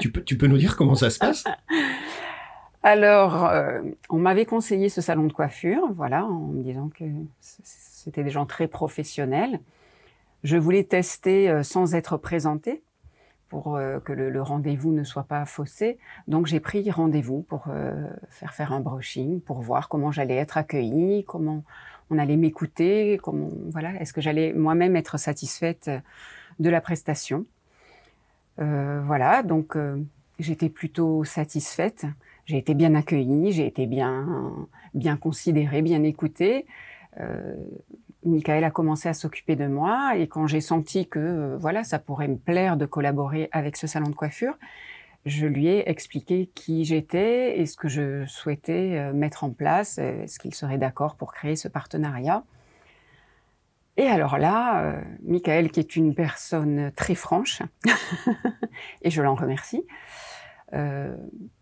Tu, peux, tu peux nous dire comment ça se passe? Alors, on m'avait conseillé ce salon de coiffure, voilà, en me disant que c'était des gens très professionnels. Je voulais tester euh, sans être présentée pour euh, que le, rendez-vous ne soit pas faussé. Donc j'ai pris rendez-vous pour euh, faire faire un brushing, pour voir comment j'allais être accueillie, comment on allait m'écouter, voilà, est-ce que j'allais moi-même être satisfaite de la prestation. voilà, donc j'étais plutôt satisfaite. J'ai été bien accueillie, j'ai été bien bien considérée, bien écoutée. Michael a commencé à s'occuper de moi et quand j'ai senti que euh, voilà, ça pourrait me plaire de collaborer avec ce salon de coiffure, je lui ai expliqué qui j'étais et ce que je souhaitais euh, mettre en place, euh, est-ce qu'il serait d'accord pour créer ce partenariat. Et alors là, Michael, qui est une personne très franche, et je l'en remercie,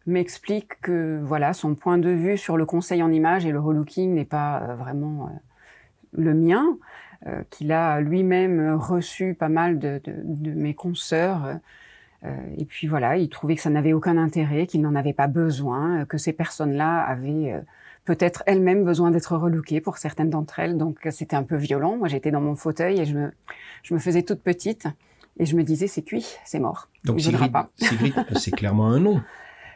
m'explique que voilà, son point de vue sur le conseil en image et le relooking n'est pas vraiment le mien, euh, qu'il a lui-même reçu pas mal de, mes consoeurs. Euh, et puis voilà, il trouvait que ça n'avait aucun intérêt, qu'il n'en avait pas besoin, que ces personnes-là avaient euh, peut-être elles-mêmes besoin d'être relookées pour certaines d'entre elles. Donc c'était un peu violent. Moi j'étais dans mon fauteuil et je me, je me faisais toute petite. Et je me disais, c'est cuit, c'est mort. Donc Sigrid, c'est clairement un nom.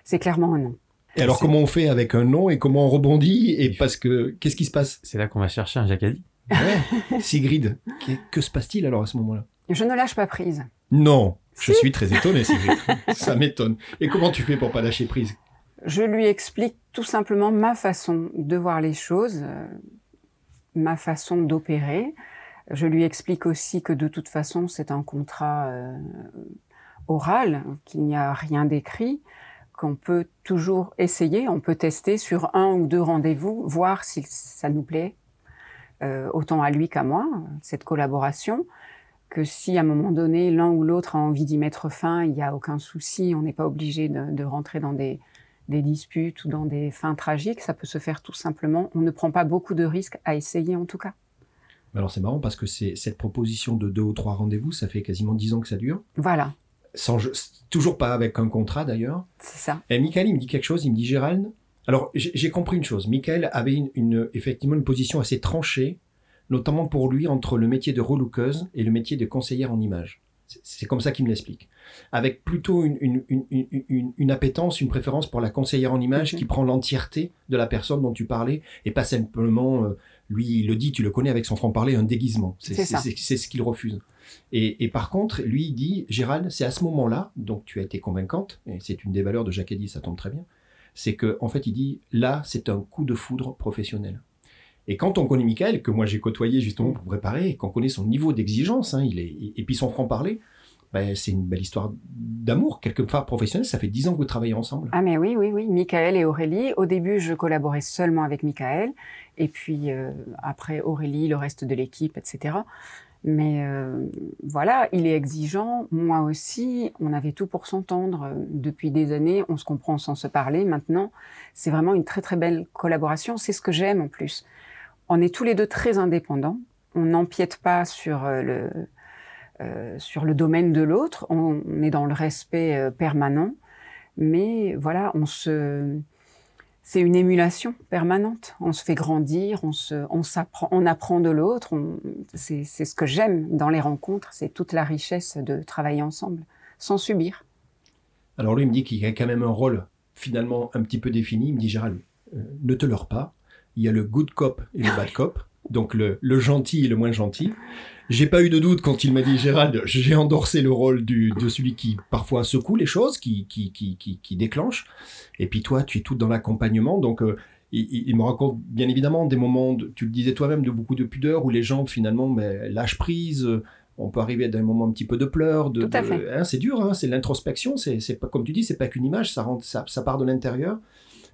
C'est clairement un nom. Et alors, comment on fait avec un nom et comment on rebondit Et parce que, qu'est-ce qui se passe? C'est là qu'on va chercher un Jacadi. Ouais. Sigrid, que, se passe-t-il alors à ce moment-là? Je ne lâche pas prise. Non, je suis très étonné. Ça m'étonne. Et comment tu fais pour pas lâcher prise? Je lui explique tout simplement ma façon de voir les choses, euh, ma façon d'opérer. Je lui explique aussi que de toute façon, c'est un contrat euh, oral, qu'il n'y a rien d'écrit, qu'on peut toujours essayer, on peut tester sur un ou deux rendez-vous, voir si ça nous plaît, euh, autant à lui qu'à moi, cette collaboration, que si à un moment donné l'un ou l'autre a envie d'y mettre fin, il n'y a aucun souci, on n'est pas obligé de, de, rentrer dans des, des, disputes ou dans des fins tragiques, ça peut se faire tout simplement, on ne prend pas beaucoup de risques à essayer en tout cas. Alors c'est marrant parce que c'est cette proposition de deux ou trois rendez-vous, ça fait quasiment dix ans que ça dure. Voilà sans, toujours pas avec un contrat d'ailleurs. C'est ça. Et Michael, il me dit quelque chose, il me dit Gérald. Alors, j'ai compris une chose. Michael avait une, effectivement une position assez tranchée, notamment pour lui, entre le métier de relookeuse et le métier de conseillère en image. C'est comme ça qu'il me l'explique. Avec plutôt une, une, une, une, appétence, une préférence pour la conseillère en image mhm. qui prend l'entièreté de la personne dont tu parlais et pas simplement euh, Lui, il le dit, tu le connais avec son franc-parler, un déguisement. C'est ce qu'il refuse. Et, et par contre, lui, il dit, Gérald, c'est à ce moment-là, donc tu as été convaincante, et c'est une des valeurs de Jacques Eddy, ça tombe très bien, c'est que en fait, il dit, là, c'est un coup de foudre professionnel. Et quand on connaît Michael, que moi j'ai côtoyé justement pour préparer, qu'on connaît son niveau d'exigence, hein, il est, et puis son franc-parler, ben, c'est une belle histoire d'amour, quelque part professionnel. Ça fait dix ans que vous travaillez ensemble. Ah mais oui, oui, oui, Michael et Aurélie. Au début, je collaborais seulement avec Michael, et puis euh, après Aurélie, le reste de l'équipe, etc. Mais euh, voilà, il est exigeant, moi aussi, on avait tout pour s'entendre. Depuis des années, on se comprend sans se parler. Maintenant, c'est vraiment une très très belle collaboration. C'est ce que j'aime en plus. On est tous les deux très indépendants. On n'empiète pas sur euh, le, euh, sur le domaine de l'autre. On, est dans le respect euh, permanent. Mais voilà, on se, c'est une émulation permanente. On se fait grandir, on s'apprend, on apprend de l'autre. C'est, ce que j'aime dans les rencontres, c'est toute la richesse de travailler ensemble, sans subir. Alors lui, il me dit qu'il y a quand même un rôle finalement un petit peu défini. Il me dit, Gérald, ne te leurre pas. Il y a le good cop et le bad cop. Donc le, le gentil et le moins gentil. J'ai pas eu de doute quand il m'a dit Gérald, j'ai endorsé le rôle du, de celui qui parfois secoue les choses, qui, qui, qui, qui, qui déclenche. Et puis toi, tu es tout dans l'accompagnement. Donc euh, il, me raconte bien évidemment des moments, de- tu le disais toi-même, de beaucoup de pudeur où les gens finalement ben, lâchent prise. euh, On peut arriver à des moments un petit peu de pleurs. De, Tout à de- fait. hein, c'est dur, hein, c'est l'introspection. C'est c'est pas comme tu dis, c'est pas qu'une image, ça, rentre, ça, ça part de l'intérieur.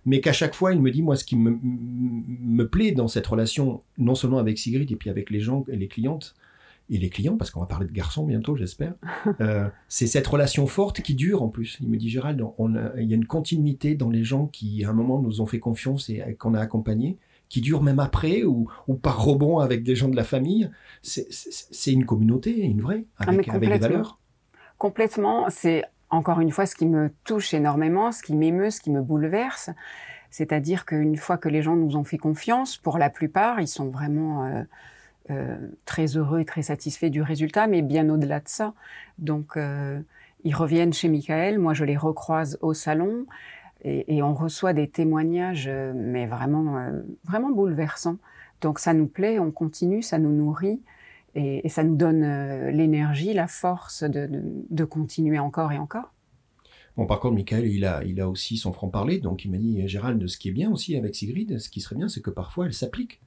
Mais qu'à chaque fois, il me dit, moi, ce qui me, me plaît dans cette relation, non seulement avec Sigrid et puis avec les gens et les clientes, et les clients, parce qu'on va parler de garçons bientôt, j'espère, euh, c'est cette relation forte qui dure en plus. Il me dit, Gérald, on a- il y a une continuité dans les gens qui, à un moment, nous ont fait confiance et qu'on a accompagnés, qui dure même après ou, ou par rebond avec des gens de la famille. C'est- une communauté, une vraie, Ah, avec, mais avec des valeurs. Complètement, c'est encore une fois ce qui me touche énormément, ce qui m'émeut, ce qui me bouleverse. C'est-à-dire qu'une fois que les gens nous ont fait confiance, pour la plupart, ils sont vraiment euh, euh, très heureux et très satisfaits du résultat, mais bien au-delà de ça. Donc, euh, ils reviennent chez Michael, moi je les recroise au salon, et, et on reçoit des témoignages, euh, mais vraiment, euh, vraiment bouleversants. Donc ça nous plaît, on continue, ça nous nourrit. Et, ça nous donne euh, l'énergie, la force de, continuer encore et encore. Bon, par contre, Michael, il a, il a aussi son franc-parler, donc il m'a dit, Gérald, ce qui est bien aussi avec Sigrid, ce qui serait bien, c'est que parfois elle s'applique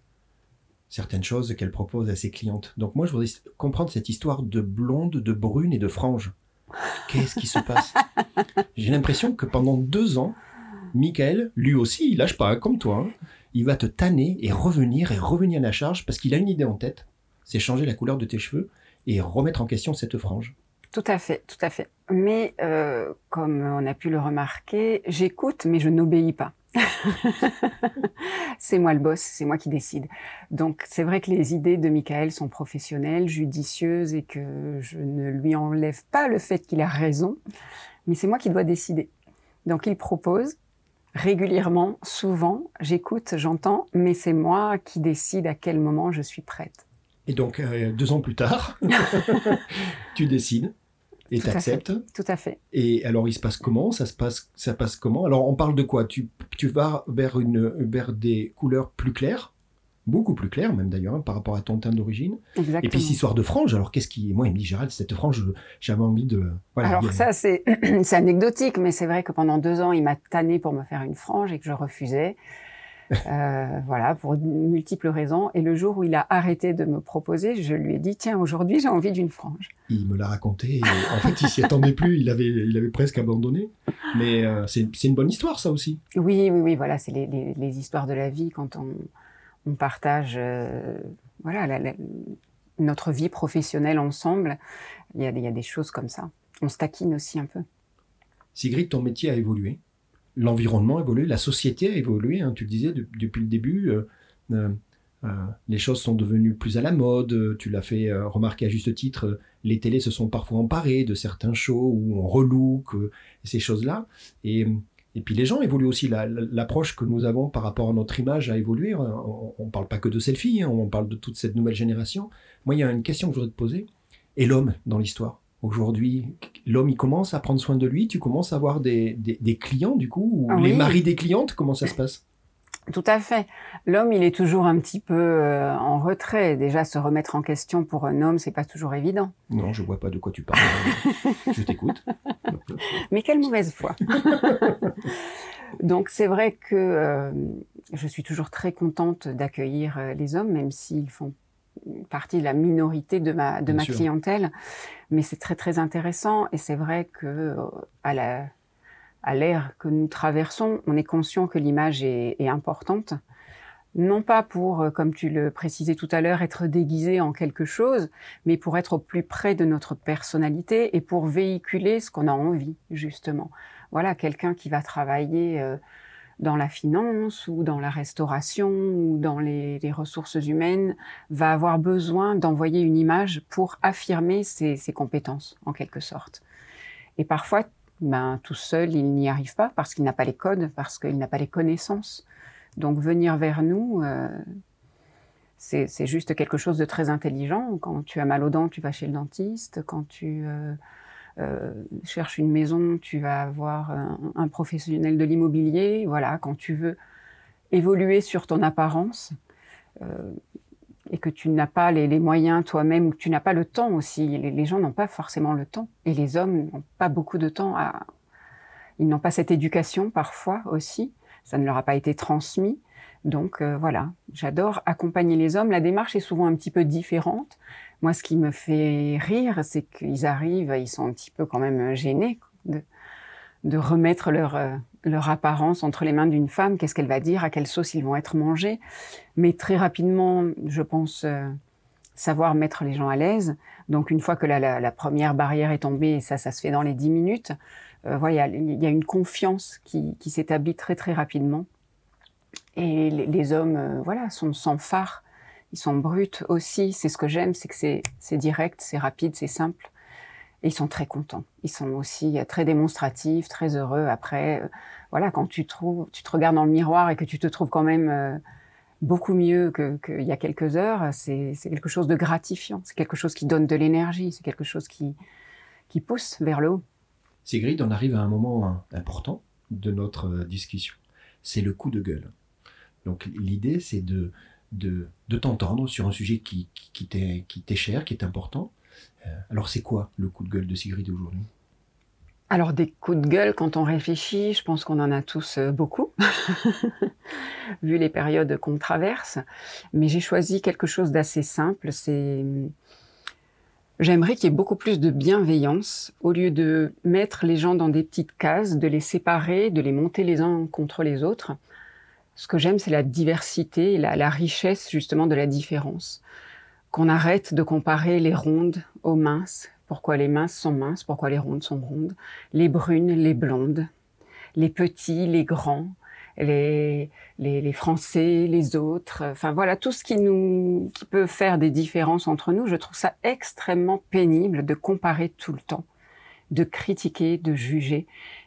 certaines choses qu'elle propose à ses clientes. Donc moi, je voudrais comprendre cette histoire de blonde, de brune et de frange. Qu'est-ce qui se passe? J'ai l'impression que pendant deux ans, Michael, lui aussi, il lâche pas, hein, comme toi, hein, il va te tanner et revenir et revenir à la charge parce qu'il a une idée en tête, c'est changer la couleur de tes cheveux et remettre en question cette frange. Tout à fait, tout à fait. Mais euh, comme on a pu le remarquer, j'écoute, mais je n'obéis pas. c'est moi le boss, c'est moi qui décide. Donc c'est vrai que les idées de Michael sont professionnelles, judicieuses et que je ne lui enlève pas le fait qu'il a raison, mais c'est moi qui dois décider. Donc il propose régulièrement, souvent, j'écoute, j'entends, mais c'est moi qui décide à quel moment je suis prête. Et donc, euh, deux ans plus tard, tu décides et Tout à t'acceptes. Tout à fait. Et alors, il se passe comment? Ça se passe, ça passe comment? Alors, on parle de quoi? Tu, tu vas vers, une, vers des couleurs plus claires, beaucoup plus claires même d'ailleurs, hein, par rapport à ton teint d'origine. Exactement. Et puis, cette histoire de frange, alors qu'est-ce qui... Moi, il me dit, Gérald, cette frange, j'avais envie de... Voilà, Alors a- ça, c'est c'est anecdotique, mais c'est vrai que pendant deux ans, il m'a tanné pour me faire une frange et que je refusais. Euh, voilà, pour de multiples raisons. Et le jour où il a arrêté de me proposer, je lui ai dit, tiens, aujourd'hui, j'ai envie d'une frange. Il me l'a raconté. et en fait, il s'y attendait plus. Il avait, il avait presque abandonné. Mais euh, c'est une bonne histoire, ça aussi. Oui, oui, oui, voilà, c'est les, les- les histoires de la vie quand on, on partage euh, voilà, la- la- notre vie professionnelle ensemble. Il y, a, des- il y a des choses comme ça. On se taquine aussi un peu. Sigrid, ton métier a évolué. L'environnement a évolué, la société a évolué. hein, tu le disais de- depuis le début. euh, euh, euh, les choses sont devenues plus à la mode. Tu l'as fait remarquer à juste titre. les télés se sont parfois emparées de certains shows où on relook ces choses-là. Et, puis les gens évoluent aussi. La- la- L'approche que nous avons par rapport à notre image a évolué. On ne parle pas que de selfie, hein, on parle de toute cette nouvelle génération. Moi, il y a une question que je voudrais te poser. Et l'homme dans l'histoire? Aujourd'hui, l'homme, il commence à prendre soin de lui. Tu commences à avoir des, des, des clients, du coup, ou Ah les oui. maris des clientes. Comment ça se passe? Tout à fait. L'homme, il est toujours un petit peu euh, en retrait. Déjà, se remettre en question pour un homme, c'est pas toujours évident. Non, je vois pas de quoi tu parles. je t'écoute. Mais quelle mauvaise foi. Donc, c'est vrai que euh, je suis toujours très contente d'accueillir euh, les hommes, même s'ils font partie de la minorité de ma, de ma clientèle. Mais c'est très, très intéressant. Et c'est vrai que à la à l'ère que nous traversons, on est conscient que l'image est, importante. Non pas pour, euh, comme tu le précisais tout à l'heure, être déguisé en quelque chose, mais pour être au plus près de notre personnalité et pour véhiculer ce qu'on a envie, justement. Voilà, quelqu'un qui va travailler euh, dans la finance ou dans la restauration ou dans les, ressources humaines va avoir besoin d'envoyer une image pour affirmer ses compétences, en quelque sorte. Et parfois, ben, tout seul, il n'y arrive pas parce qu'il n'a pas les codes, parce qu'il n'a pas les connaissances. Donc venir vers nous, euh, c'est juste quelque chose de très intelligent. Quand tu as mal aux dents, tu vas chez le dentiste. Quand tu euh, euh, cherches une maison, tu vas avoir un, professionnel de l'immobilier. Voilà, quand tu veux évoluer sur ton apparence, et que tu n'as pas les, moyens toi-même, ou que tu n'as pas le temps aussi. Les, gens n'ont pas forcément le temps. Et les hommes n'ont pas beaucoup de temps. Ils n'ont pas cette éducation parfois aussi. Ça ne leur a pas été transmis. Donc euh, voilà, j'adore accompagner les hommes. La démarche est souvent un petit peu différente. Moi, ce qui me fait rire, c'est qu'ils arrivent, ils sont un petit peu quand même gênés de, remettre leur, euh, leur apparence entre les mains d'une femme, qu'est-ce qu'elle va dire, à quelle sauce ils vont être mangés? Mais très rapidement, je pense euh, savoir mettre les gens à l'aise. Donc une fois que la, première barrière est tombée, et ça, ça se fait dans les dix minutes, euh, voilà, il y a une confiance qui, s'établit très très rapidement. Et les, hommes, euh, voilà, sont sans phare, ils sont bruts aussi. C'est ce que j'aime, c'est que c'est direct, c'est rapide, c'est simple. Et ils sont très contents. Ils sont aussi euh, très démonstratifs, très heureux. Après, euh, voilà, quand tu, te regardes dans le miroir et que tu te trouves quand même euh, beaucoup mieux qu'il y a quelques heures, c'est quelque chose de gratifiant. C'est quelque chose qui donne de l'énergie. C'est quelque chose qui pousse vers le haut. Sigrid, on arrive à un moment important de notre discussion. C'est le coup de gueule. Donc l'idée, c'est de, de, t'entendre sur un sujet qui t'est cher, qui est important, euh, alors c'est quoi le coup de gueule de Sigrid aujourd'hui? Alors des coups de gueule, quand on réfléchit, je pense qu'on en a tous euh, beaucoup, vu les périodes qu'on traverse. Mais j'ai choisi quelque chose d'assez simple. C'est J'aimerais qu'il y ait beaucoup plus de bienveillance au lieu de mettre les gens dans des petites cases, de les séparer, de les monter les uns contre les autres. Ce que j'aime, c'est la diversité, la, la richesse justement de la différence qu'on arrête de comparer les rondes aux minces. Pourquoi les minces sont minces, pourquoi les rondes sont rondes, les brunes, les blondes, les petits, les grands, les, les, Français, les autres. Enfin voilà, tout ce qui nous, qui peut faire des différences entre nous, je trouve ça extrêmement pénible de comparer tout le temps, de critiquer, de juger.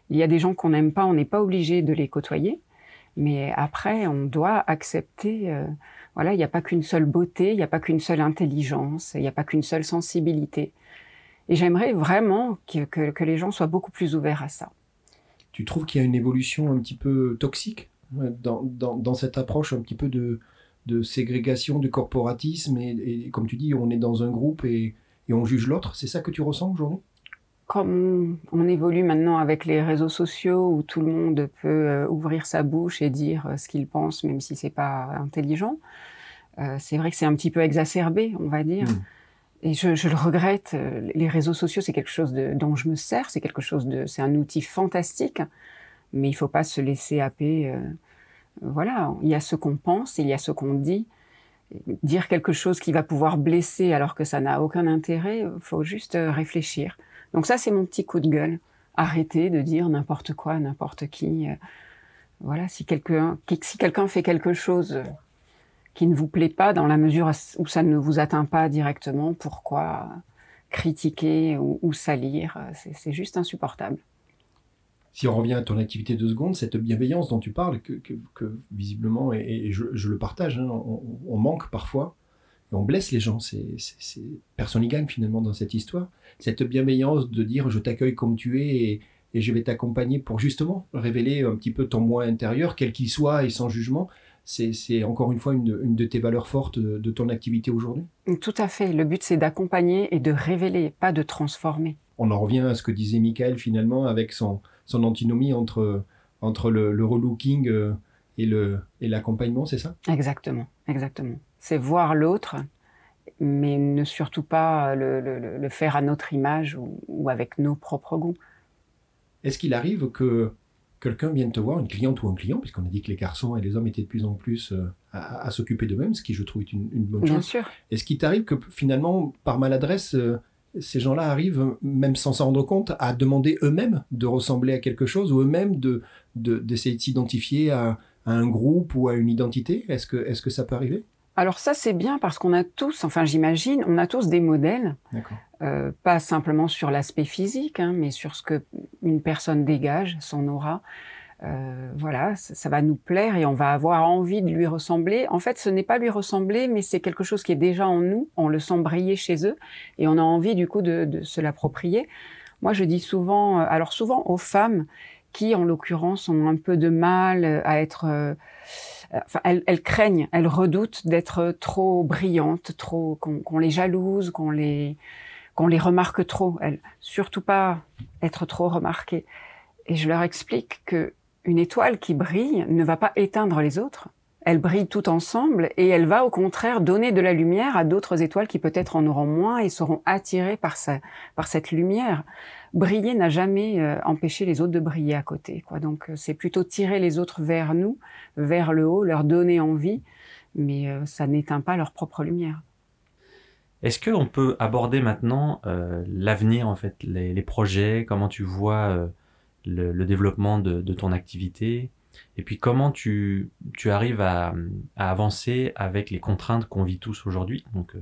Il y a des gens qu'on n'aime pas, on n'est pas obligé de les côtoyer, mais après, on doit accepter euh, voilà, il n'y a pas qu'une seule beauté, il n'y a pas qu'une seule intelligence, il n'y a pas qu'une seule sensibilité. Et j'aimerais vraiment que, les gens soient beaucoup plus ouverts à ça. Tu trouves qu'il y a une évolution un petit peu toxique dans, cette approche un petit peu de, ségrégation, de corporatisme et, comme tu dis, on est dans un groupe et on juge l'autre. C'est ça que tu ressens aujourd'hui? Comme on évolue maintenant avec les réseaux sociaux où tout le monde peut euh, ouvrir sa bouche et dire euh, ce qu'il pense, même si c'est pas intelligent, euh, c'est vrai que c'est un petit peu exacerbé, on va dire. Hmm. Et je, le regrette. Les réseaux sociaux, c'est quelque chose de, dont je me sers, c'est quelque chose de, c'est un outil fantastique, mais il faut pas se laisser happer. voilà, il y a ce qu'on pense, il y a ce qu'on dit. Dire quelque chose qui va pouvoir blesser alors que ça n'a aucun intérêt, faut juste réfléchir. Donc ça, c'est mon petit coup de gueule. Arrêtez de dire n'importe quoi, n'importe qui. Euh, voilà, si quelqu'un si fait quelque chose euh, qui ne vous plaît pas dans la mesure où ça ne vous atteint pas directement, pourquoi critiquer ou, salir C'est juste insupportable. Si on revient à ton activité de seconde, cette bienveillance dont tu parles, que, visiblement, et, je, le partage, hein, on, manque parfois, on blesse les gens. C'est, personne n'y gagne finalement dans cette histoire. Cette bienveillance de dire je t'accueille comme tu es et, je vais t'accompagner pour justement révéler un petit peu ton moi intérieur, quel qu'il soit et sans jugement. c'est encore une fois une, de tes valeurs fortes de, ton activité aujourd'hui Tout à fait. Le but, c'est d'accompagner et de révéler, pas de transformer. On en revient à ce que disait Michael finalement avec son, son antinomie entre, entre le, le relooking euh, et l'accompagnement, c'est ça? Exactement, exactement. C'est voir l'autre, mais ne surtout pas le, le, faire à notre image ou, avec nos propres goûts. Est-ce qu'il arrive que quelqu'un vienne te voir, une cliente ou un client, puisqu'on a dit que les garçons et les hommes étaient de plus en plus euh, à, s'occuper d'eux-mêmes, ce qui je trouve est une, bonne Bien chose. sûr. Est-ce qu'il t'arrive que finalement, par maladresse, euh, ces gens-là arrivent, même sans s'en rendre compte, à demander eux-mêmes de ressembler à quelque chose ou eux-mêmes de, d'essayer de, s'identifier à, un groupe ou à une identité? Est-ce que, est-ce que ça peut arriver? Alors ça c'est bien parce qu'on a tous, enfin j'imagine, on a tous des modèles, euh, pas simplement sur l'aspect physique, hein, mais sur ce que une personne dégage, son aura. Euh, voilà, ça, va nous plaire et on va avoir envie de lui ressembler. En fait, ce n'est pas lui ressembler, mais c'est quelque chose qui est déjà en nous. On le sent briller chez eux et on a envie du coup de, de se l'approprier. Moi, je dis souvent, euh, alors souvent aux femmes qui, en l'occurrence, ont un peu de mal à être euh, enfin, elles, craignent, elles redoutent d'être trop brillantes, trop qu'on les jalouse, qu'on les qu'on les remarque trop. Elles, surtout pas être trop remarquées. Et je leur explique que une étoile qui brille ne va pas éteindre les autres. Elle brille tout ensemble et elle va au contraire donner de la lumière à d'autres étoiles qui peut-être en auront moins et seront attirées par, par cette lumière. Briller n'a jamais euh, empêché les autres de briller à côté. Quoi. Donc euh, c'est plutôt tirer les autres vers nous, vers le haut, leur donner envie, mais euh, ça n'éteint pas leur propre lumière. Est-ce qu'on peut aborder maintenant l'avenir, en fait, les, projets, comment tu vois le, développement de, ton activité? Et puis comment tu, tu arrives à, avancer avec les contraintes qu'on vit tous aujourd'hui, donc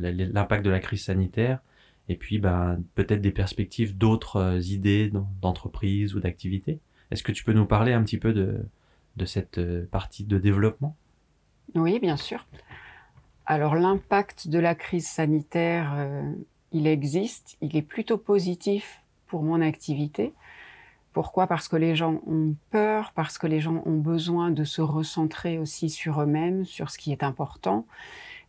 l'impact de la crise sanitaire, et puis ben, peut-être des perspectives d'autres euh, idées d'entreprise ou d'activité. Est-ce que tu peux nous parler un petit peu de, de cette euh, partie de développement? Oui, bien sûr. Alors l'impact de la crise sanitaire, euh, il existe, il est plutôt positif pour mon activité. Pourquoi? Parce que les gens ont peur, parce que les gens ont besoin de se recentrer aussi sur eux-mêmes, sur ce qui est important.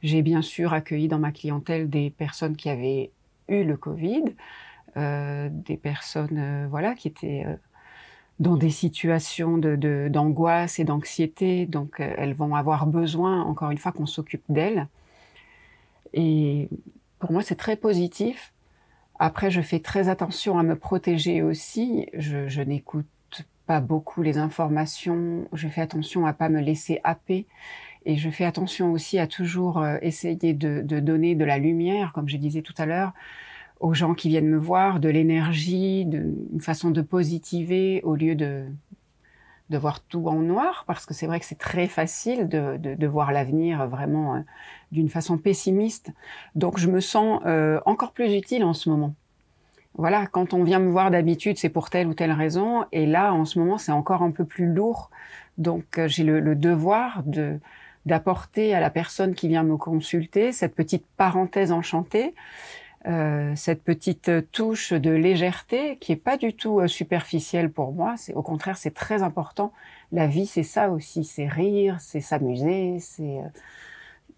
J'ai bien sûr accueilli dans ma clientèle des personnes qui avaient eu le Covid, euh, des personnes euh, voilà, qui étaient euh, dans des situations d'angoisse de, et d'anxiété, donc elles vont avoir besoin, encore une fois, qu'on s'occupe d'elles. Et pour moi, c'est très positif. Après, je fais très attention à me protéger aussi. Je, je n'écoute pas beaucoup les informations. Je fais attention à pas me laisser happer. Et je fais attention aussi à toujours euh, essayer de, donner de la lumière, comme je disais tout à l'heure, aux gens qui viennent me voir, de l'énergie, une façon de positiver au lieu de, de voir tout en noir, parce que c'est vrai que c'est très facile de, de, voir l'avenir vraiment euh, d'une façon pessimiste. Donc je me sens euh, encore plus utile en ce moment. Voilà, quand on vient me voir d'habitude, c'est pour telle ou telle raison, et là, en ce moment, c'est encore un peu plus lourd. Donc j'ai le, devoir de d'apporter à la personne qui vient me consulter cette petite parenthèse enchantée, euh, cette petite touche de légèreté qui est pas du tout euh, superficielle pour moi. C'est au contraire, c'est très important. La vie, c'est ça aussi, c'est rire, c'est s'amuser, c'est euh,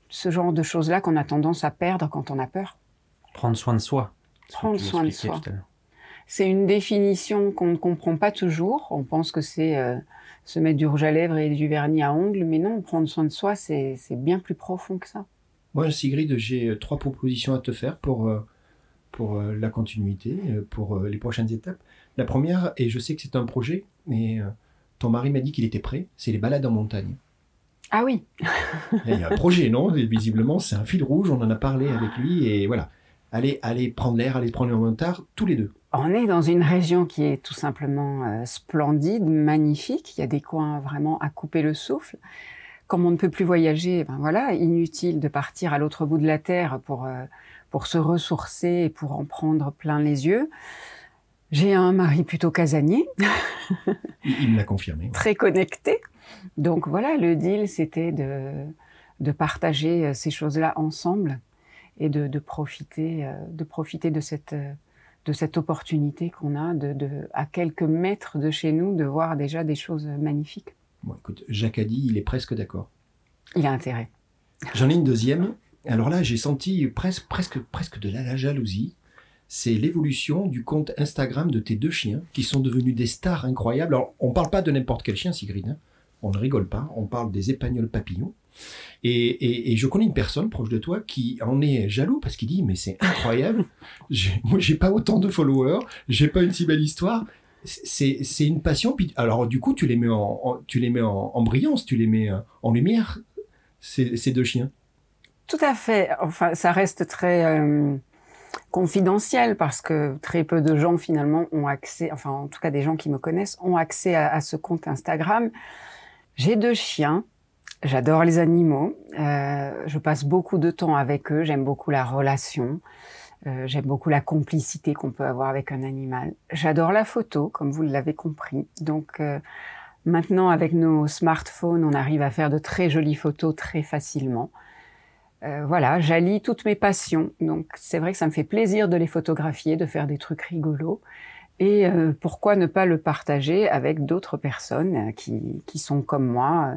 ce genre de choses-là qu'on a tendance à perdre quand on a peur. Prendre soin de soi. Prendre soin de soi. C'est une définition qu'on ne comprend pas toujours. On pense que c'est se mettre du rouge à lèvres et du vernis à ongles, mais non, prendre soin de soi, c'est bien plus profond que ça. Moi, Sigrid, j'ai euh, trois propositions à te faire pour, euh, pour euh, la continuité, pour les prochaines étapes. La première, et je sais que c'est un projet, mais ton mari m'a dit qu'il était prêt, c'est les balades en montagne. Ah oui Il y a un projet, non? Visiblement, c'est un fil rouge, on en a parlé avec lui, et voilà. Allez, allez prendre l'air, allez prendre le montar, tous les deux. On est dans une région qui est tout simplement euh, splendide, magnifique. Il y a des coins vraiment à couper le souffle. Comme on ne peut plus voyager, ben voilà, inutile de partir à l'autre bout de la terre pour euh, pour se ressourcer et pour en prendre plein les yeux. J'ai un mari plutôt casanier. Il me l'a confirmé. Très connecté. Donc voilà, le deal, c'était de, de partager euh, ces choses-là ensemble et de, de profiter, de profiter de cette, de cette opportunité qu'on a de, de, à quelques mètres de chez nous de voir déjà des choses magnifiques. Bon, écoute, Jacques a dit, il est presque d'accord. Il a intérêt. J'en ai une deuxième. Alors là, j'ai senti presque, presque, presque de la, la jalousie. C'est l'évolution du compte Instagram de tes deux chiens qui sont devenus des stars incroyables. Alors, on parle pas de n'importe quel chien, Sigrid. hein. On ne rigole pas. On parle des épagnols papillons. Et, et- je connais une personne proche de toi qui en est jaloux parce qu'il dit mais c'est incroyable. Moi, j'ai pas autant de followers. J'ai pas une si belle histoire. C'est une passion. Puis alors du coup, tu les mets en, tu les mets en, brillance, tu les mets euh, en lumière. Ces, ces deux chiens. Tout à fait. Enfin, ça reste très euh, confidentiel parce que très peu de gens finalement ont accès, enfin en tout cas des gens qui me connaissent, ont accès à ce compte Instagram. J'ai deux chiens. J'adore les animaux. Euh, je passe beaucoup de temps avec eux. J'aime beaucoup la relation. Euh, J'aime beaucoup la complicité qu'on peut avoir avec un animal. J'adore la photo, comme vous l'avez compris. Donc euh, maintenant, avec nos smartphones, on arrive à faire de très jolies photos très facilement. Euh, voilà, j'allie toutes mes passions. Donc c'est vrai que ça me fait plaisir de les photographier, de faire des trucs rigolos. Et euh, pourquoi ne pas le partager avec d'autres personnes euh, qui, qui sont comme moi,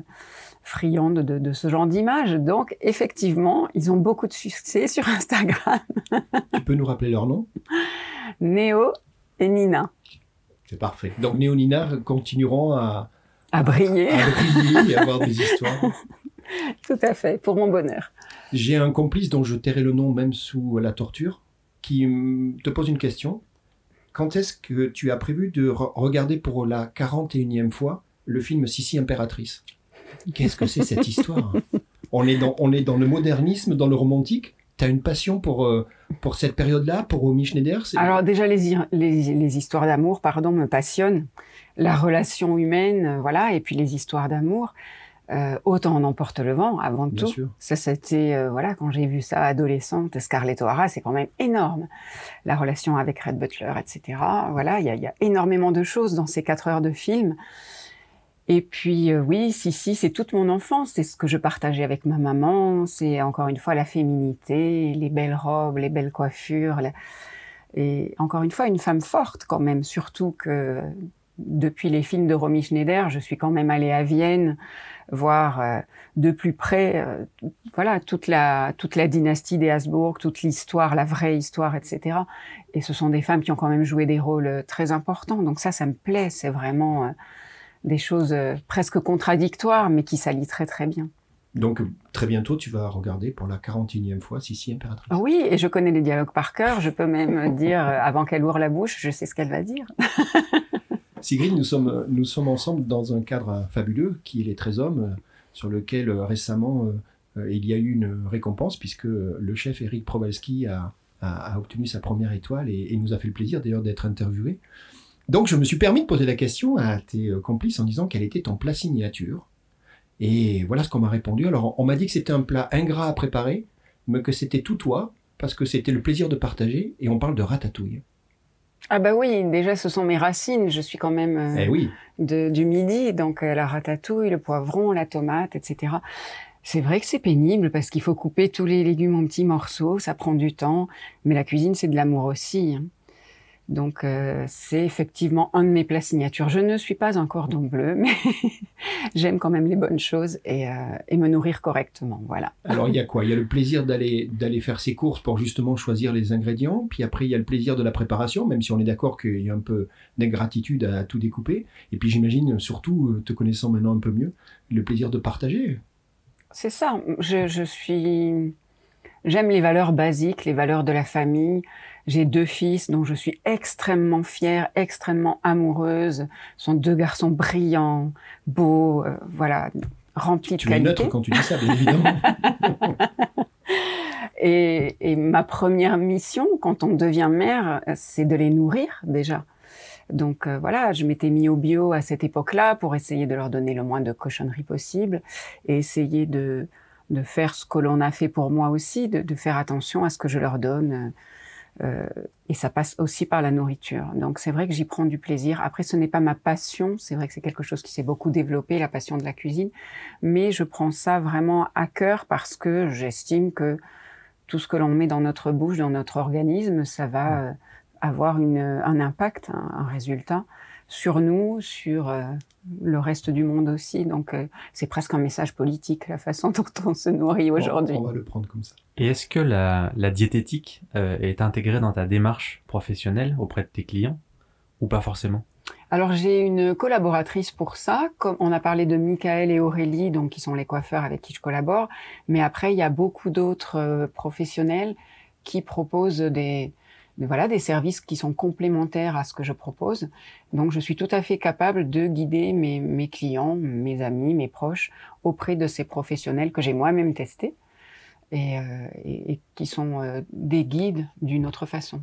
friandes de, de ce genre d'images. Donc effectivement, ils ont beaucoup de succès sur Instagram. Tu peux nous rappeler leur nom? Néo et Nina. C'est parfait. Donc Néonina continueront à, À briller, à briller et à avoir des histoires. tout à fait, pour mon bonheur. J'ai un complice dont je tairai le nom même sous la torture, qui hum, te pose une question. Quand est-ce que tu as prévu de re- regarder pour la 41e fois le film Sissi Impératrice? Qu'est-ce que c'est cette histoire? On est, dans, on est dans le modernisme, dans le romantique? Tu as une passion pour, euh, pour cette période-là, pour Romy Schneider? C'est- Alors déjà, les, les, les histoires d'amour, pardon, me passionnent. La relation humaine, euh, voilà, et puis les histoires d'amour. Euh, autant en emporte le vent, avant Bien tout. sûr. Ça, c'était, euh, voilà, quand j'ai vu ça adolescente, Scarlett O'Hara, c'est quand même énorme. La relation avec Red Butler, etc. Voilà, il y a, il y a énormément de choses dans ces quatre heures de film. Et puis, euh, oui, si, si, c'est toute mon enfance. C'est ce que je partageais avec ma maman. C'est encore une fois la féminité, les belles robes, les belles coiffures. la- Et encore une fois, une femme forte quand même. Surtout que depuis les films de Romy Schneider, je suis quand même allée à Vienne voir euh, de plus près, euh, voilà, toute la toute la dynastie des Habsbourg, toute l'histoire, la vraie histoire, etc. Et ce sont des femmes qui ont quand même joué des rôles euh, très importants. Donc ça, ça me plaît. C'est vraiment euh, des choses euh, presque contradictoires, mais qui s'allient très très bien. Donc très bientôt, tu vas regarder pour la 41e fois Sissi Impératrice. Ah Oui, et je connais les dialogues par cœur. Je peux même dire, euh, avant qu'elle ouvre la bouche, je sais ce qu'elle va dire. Sigrid, nous sommes, nous sommes ensemble dans un cadre fabuleux qui est les 13 hommes, euh, sur lequel récemment il y a eu une récompense puisque le chef Eric Prowalski a, a- a obtenu sa première étoile et, et nous a fait le plaisir d'ailleurs d'être interviewé. Donc je me suis permis de poser la question à tes euh, complices en disant quel était ton plat signature. Et voilà ce qu'on m'a répondu. Alors on m'a dit que c'était un plat ingrat à préparer, mais que c'était tout toi, parce que c'était le plaisir de partager, et on parle de ratatouille. Ah bah oui, déjà ce sont mes racines. Je suis quand même euh, Eh oui, de, du midi, donc euh, la ratatouille, le poivron, la tomate, etc. C'est vrai que c'est pénible parce qu'il faut couper tous les légumes en petits morceaux, ça prend du temps, mais la cuisine c'est de l'amour aussi. hein. Donc euh, c'est effectivement un de mes plats signatures. Je ne suis pas un cordon bleu, mais j'aime quand même les bonnes choses et, euh, et me nourrir correctement. Voilà. Alors il y a quoi? Il y a le plaisir d'aller d'aller faire ses courses pour justement choisir les ingrédients, puis après il y a le plaisir de la préparation, même si on est d'accord qu'il y a un peu d'ingratitude à tout découper, et puis j'imagine surtout, euh, te connaissant maintenant un peu mieux, le plaisir de partager. C'est ça. Je, je suis. J'aime les valeurs basiques, les valeurs de la famille. J'ai deux fils dont je suis extrêmement fière, extrêmement amoureuse. Ce sont deux garçons brillants, beaux, euh, voilà, remplis Tu de es qualité. neutre quand tu dis ça, bien évidemment. Et, et ma première mission, quand on devient mère, c'est de les nourrir déjà. Donc euh, voilà, je m'étais mis au bio à cette époque-là pour essayer de leur donner le moins de cochonneries possible et essayer de, de faire ce que l'on a fait pour moi aussi, de, de faire attention à ce que je leur donne. Euh, et ça passe aussi par la nourriture. Donc c'est vrai que j'y prends du plaisir. Après, ce n'est pas ma passion. C'est vrai que c'est quelque chose qui s'est beaucoup développé, la passion de la cuisine. Mais je prends ça vraiment à cœur parce que j'estime que tout ce que l'on met dans notre bouche, dans notre organisme, ça va euh, avoir une, un impact, un, résultat sur nous, sur euh, le reste du monde aussi. Donc euh, c'est presque un message politique, la façon dont on se nourrit aujourd'hui. On va le prendre comme ça. Et est-ce que la, la diététique euh, est intégrée dans ta démarche professionnelle auprès de tes clients ou pas forcément? Alors j'ai une collaboratrice pour ça. Comme on a parlé de Michael et Aurélie, donc qui sont les coiffeurs avec qui je collabore. Mais après il y a beaucoup d'autres professionnels qui proposent des, voilà, des services qui sont complémentaires à ce que je propose. Donc, je suis tout à fait capable de guider mes, clients, mes amis, mes proches auprès de ces professionnels que j'ai moi-même testés et, euh, qui sont euh, des guides d'une autre façon.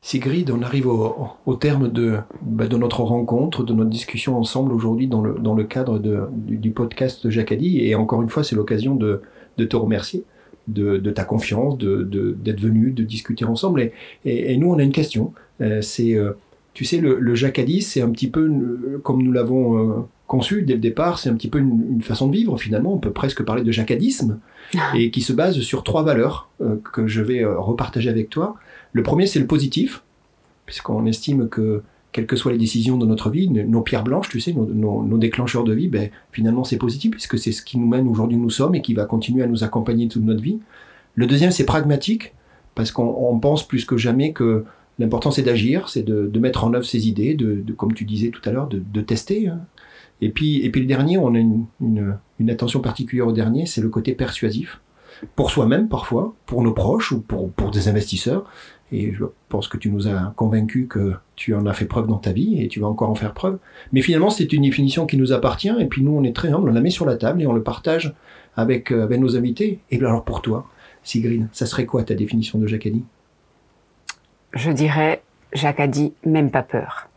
Sigrid, on arrive au, terme de, bah, de notre rencontre, de notre discussion ensemble aujourd'hui dans le, cadre du, du podcast Jacadi. Et encore une fois, c'est l'occasion de te remercier de, ta confiance, de, d'être venu, de discuter ensemble. Et, et, nous, on a une question. Euh, c'est, euh, tu sais, le, le jacadis, c'est un petit peu comme nous l'avons euh, conçu dès le départ, c'est un petit peu une, façon de vivre finalement. On peut presque parler de jacadisme et qui se base sur trois valeurs que je vais repartager avec toi. Le premier, c'est le positif, puisqu'on estime que quelles que soient les décisions de notre vie, nos pierres blanches, tu sais, nos, déclencheurs de vie, ben, finalement c'est positif puisque c'est ce qui nous mène aujourd'hui nous sommes et qui va continuer à nous accompagner toute notre vie. Le deuxième, c'est pragmatique parce qu'on pense plus que jamais que l'important c'est d'agir, c'est de, mettre en œuvre ses idées, de, comme tu disais tout à l'heure, de, tester. Hein. Et puis, et puis le dernier, on a une, une attention particulière au dernier, c'est le côté persuasif pour soi-même parfois, pour nos proches ou pour, pour des investisseurs. Et je pense que tu nous as convaincus que tu en as fait preuve dans ta vie et tu vas encore en faire preuve. Mais finalement, c'est une définition qui nous appartient et puis nous, on est très humble, on la met sur la table et on le partage avec, euh, nos invités. Et alors pour toi, Sigrid, ça serait quoi ta définition de Jacques Je dirais, Jacques a dit, même pas peur.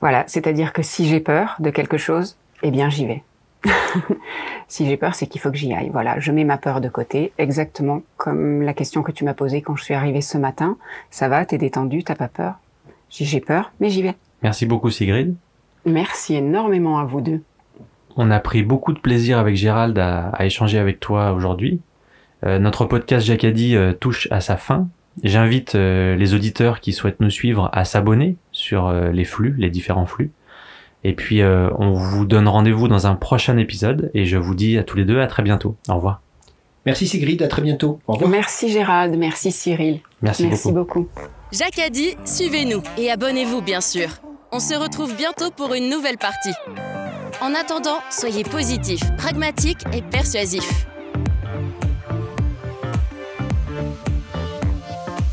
Voilà, c'est-à-dire que si j'ai peur de quelque chose, eh bien j'y vais. si j'ai peur, c'est qu'il faut que j'y aille. Voilà, je mets ma peur de côté, exactement comme la question que tu m'as posée quand je suis arrivée ce matin. Ça va, t'es détendu, t'as pas peur? J'ai peur, mais j'y vais. Merci beaucoup Sigrid. Merci énormément à vous deux. On a pris beaucoup de plaisir avec Gérald à, échanger avec toi aujourd'hui. Euh, notre podcast Jacadi euh, touche à sa fin. J'invite euh, les auditeurs qui souhaitent nous suivre à s'abonner sur les flux, les différents flux. Et puis, euh, on vous donne rendez-vous dans un prochain épisode. Et je vous dis à tous les deux à très bientôt. Au revoir. Merci Sigrid, à très bientôt. Au revoir. Merci Gérald, merci Cyril. Merci, merci beaucoup. Jacques a dit, suivez-nous et abonnez-vous bien sûr. On se retrouve bientôt pour une nouvelle partie. En attendant, soyez positifs, pragmatiques et persuasifs.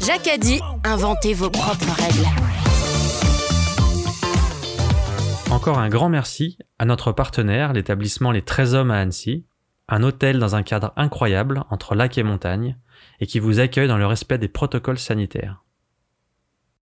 Jacques a dit, inventez vos propres règles. Encore un grand merci à notre partenaire, l'établissement Les 13 Hommes à Annecy, un hôtel dans un cadre incroyable entre lac et montagne, et qui vous accueille dans le respect des protocoles sanitaires.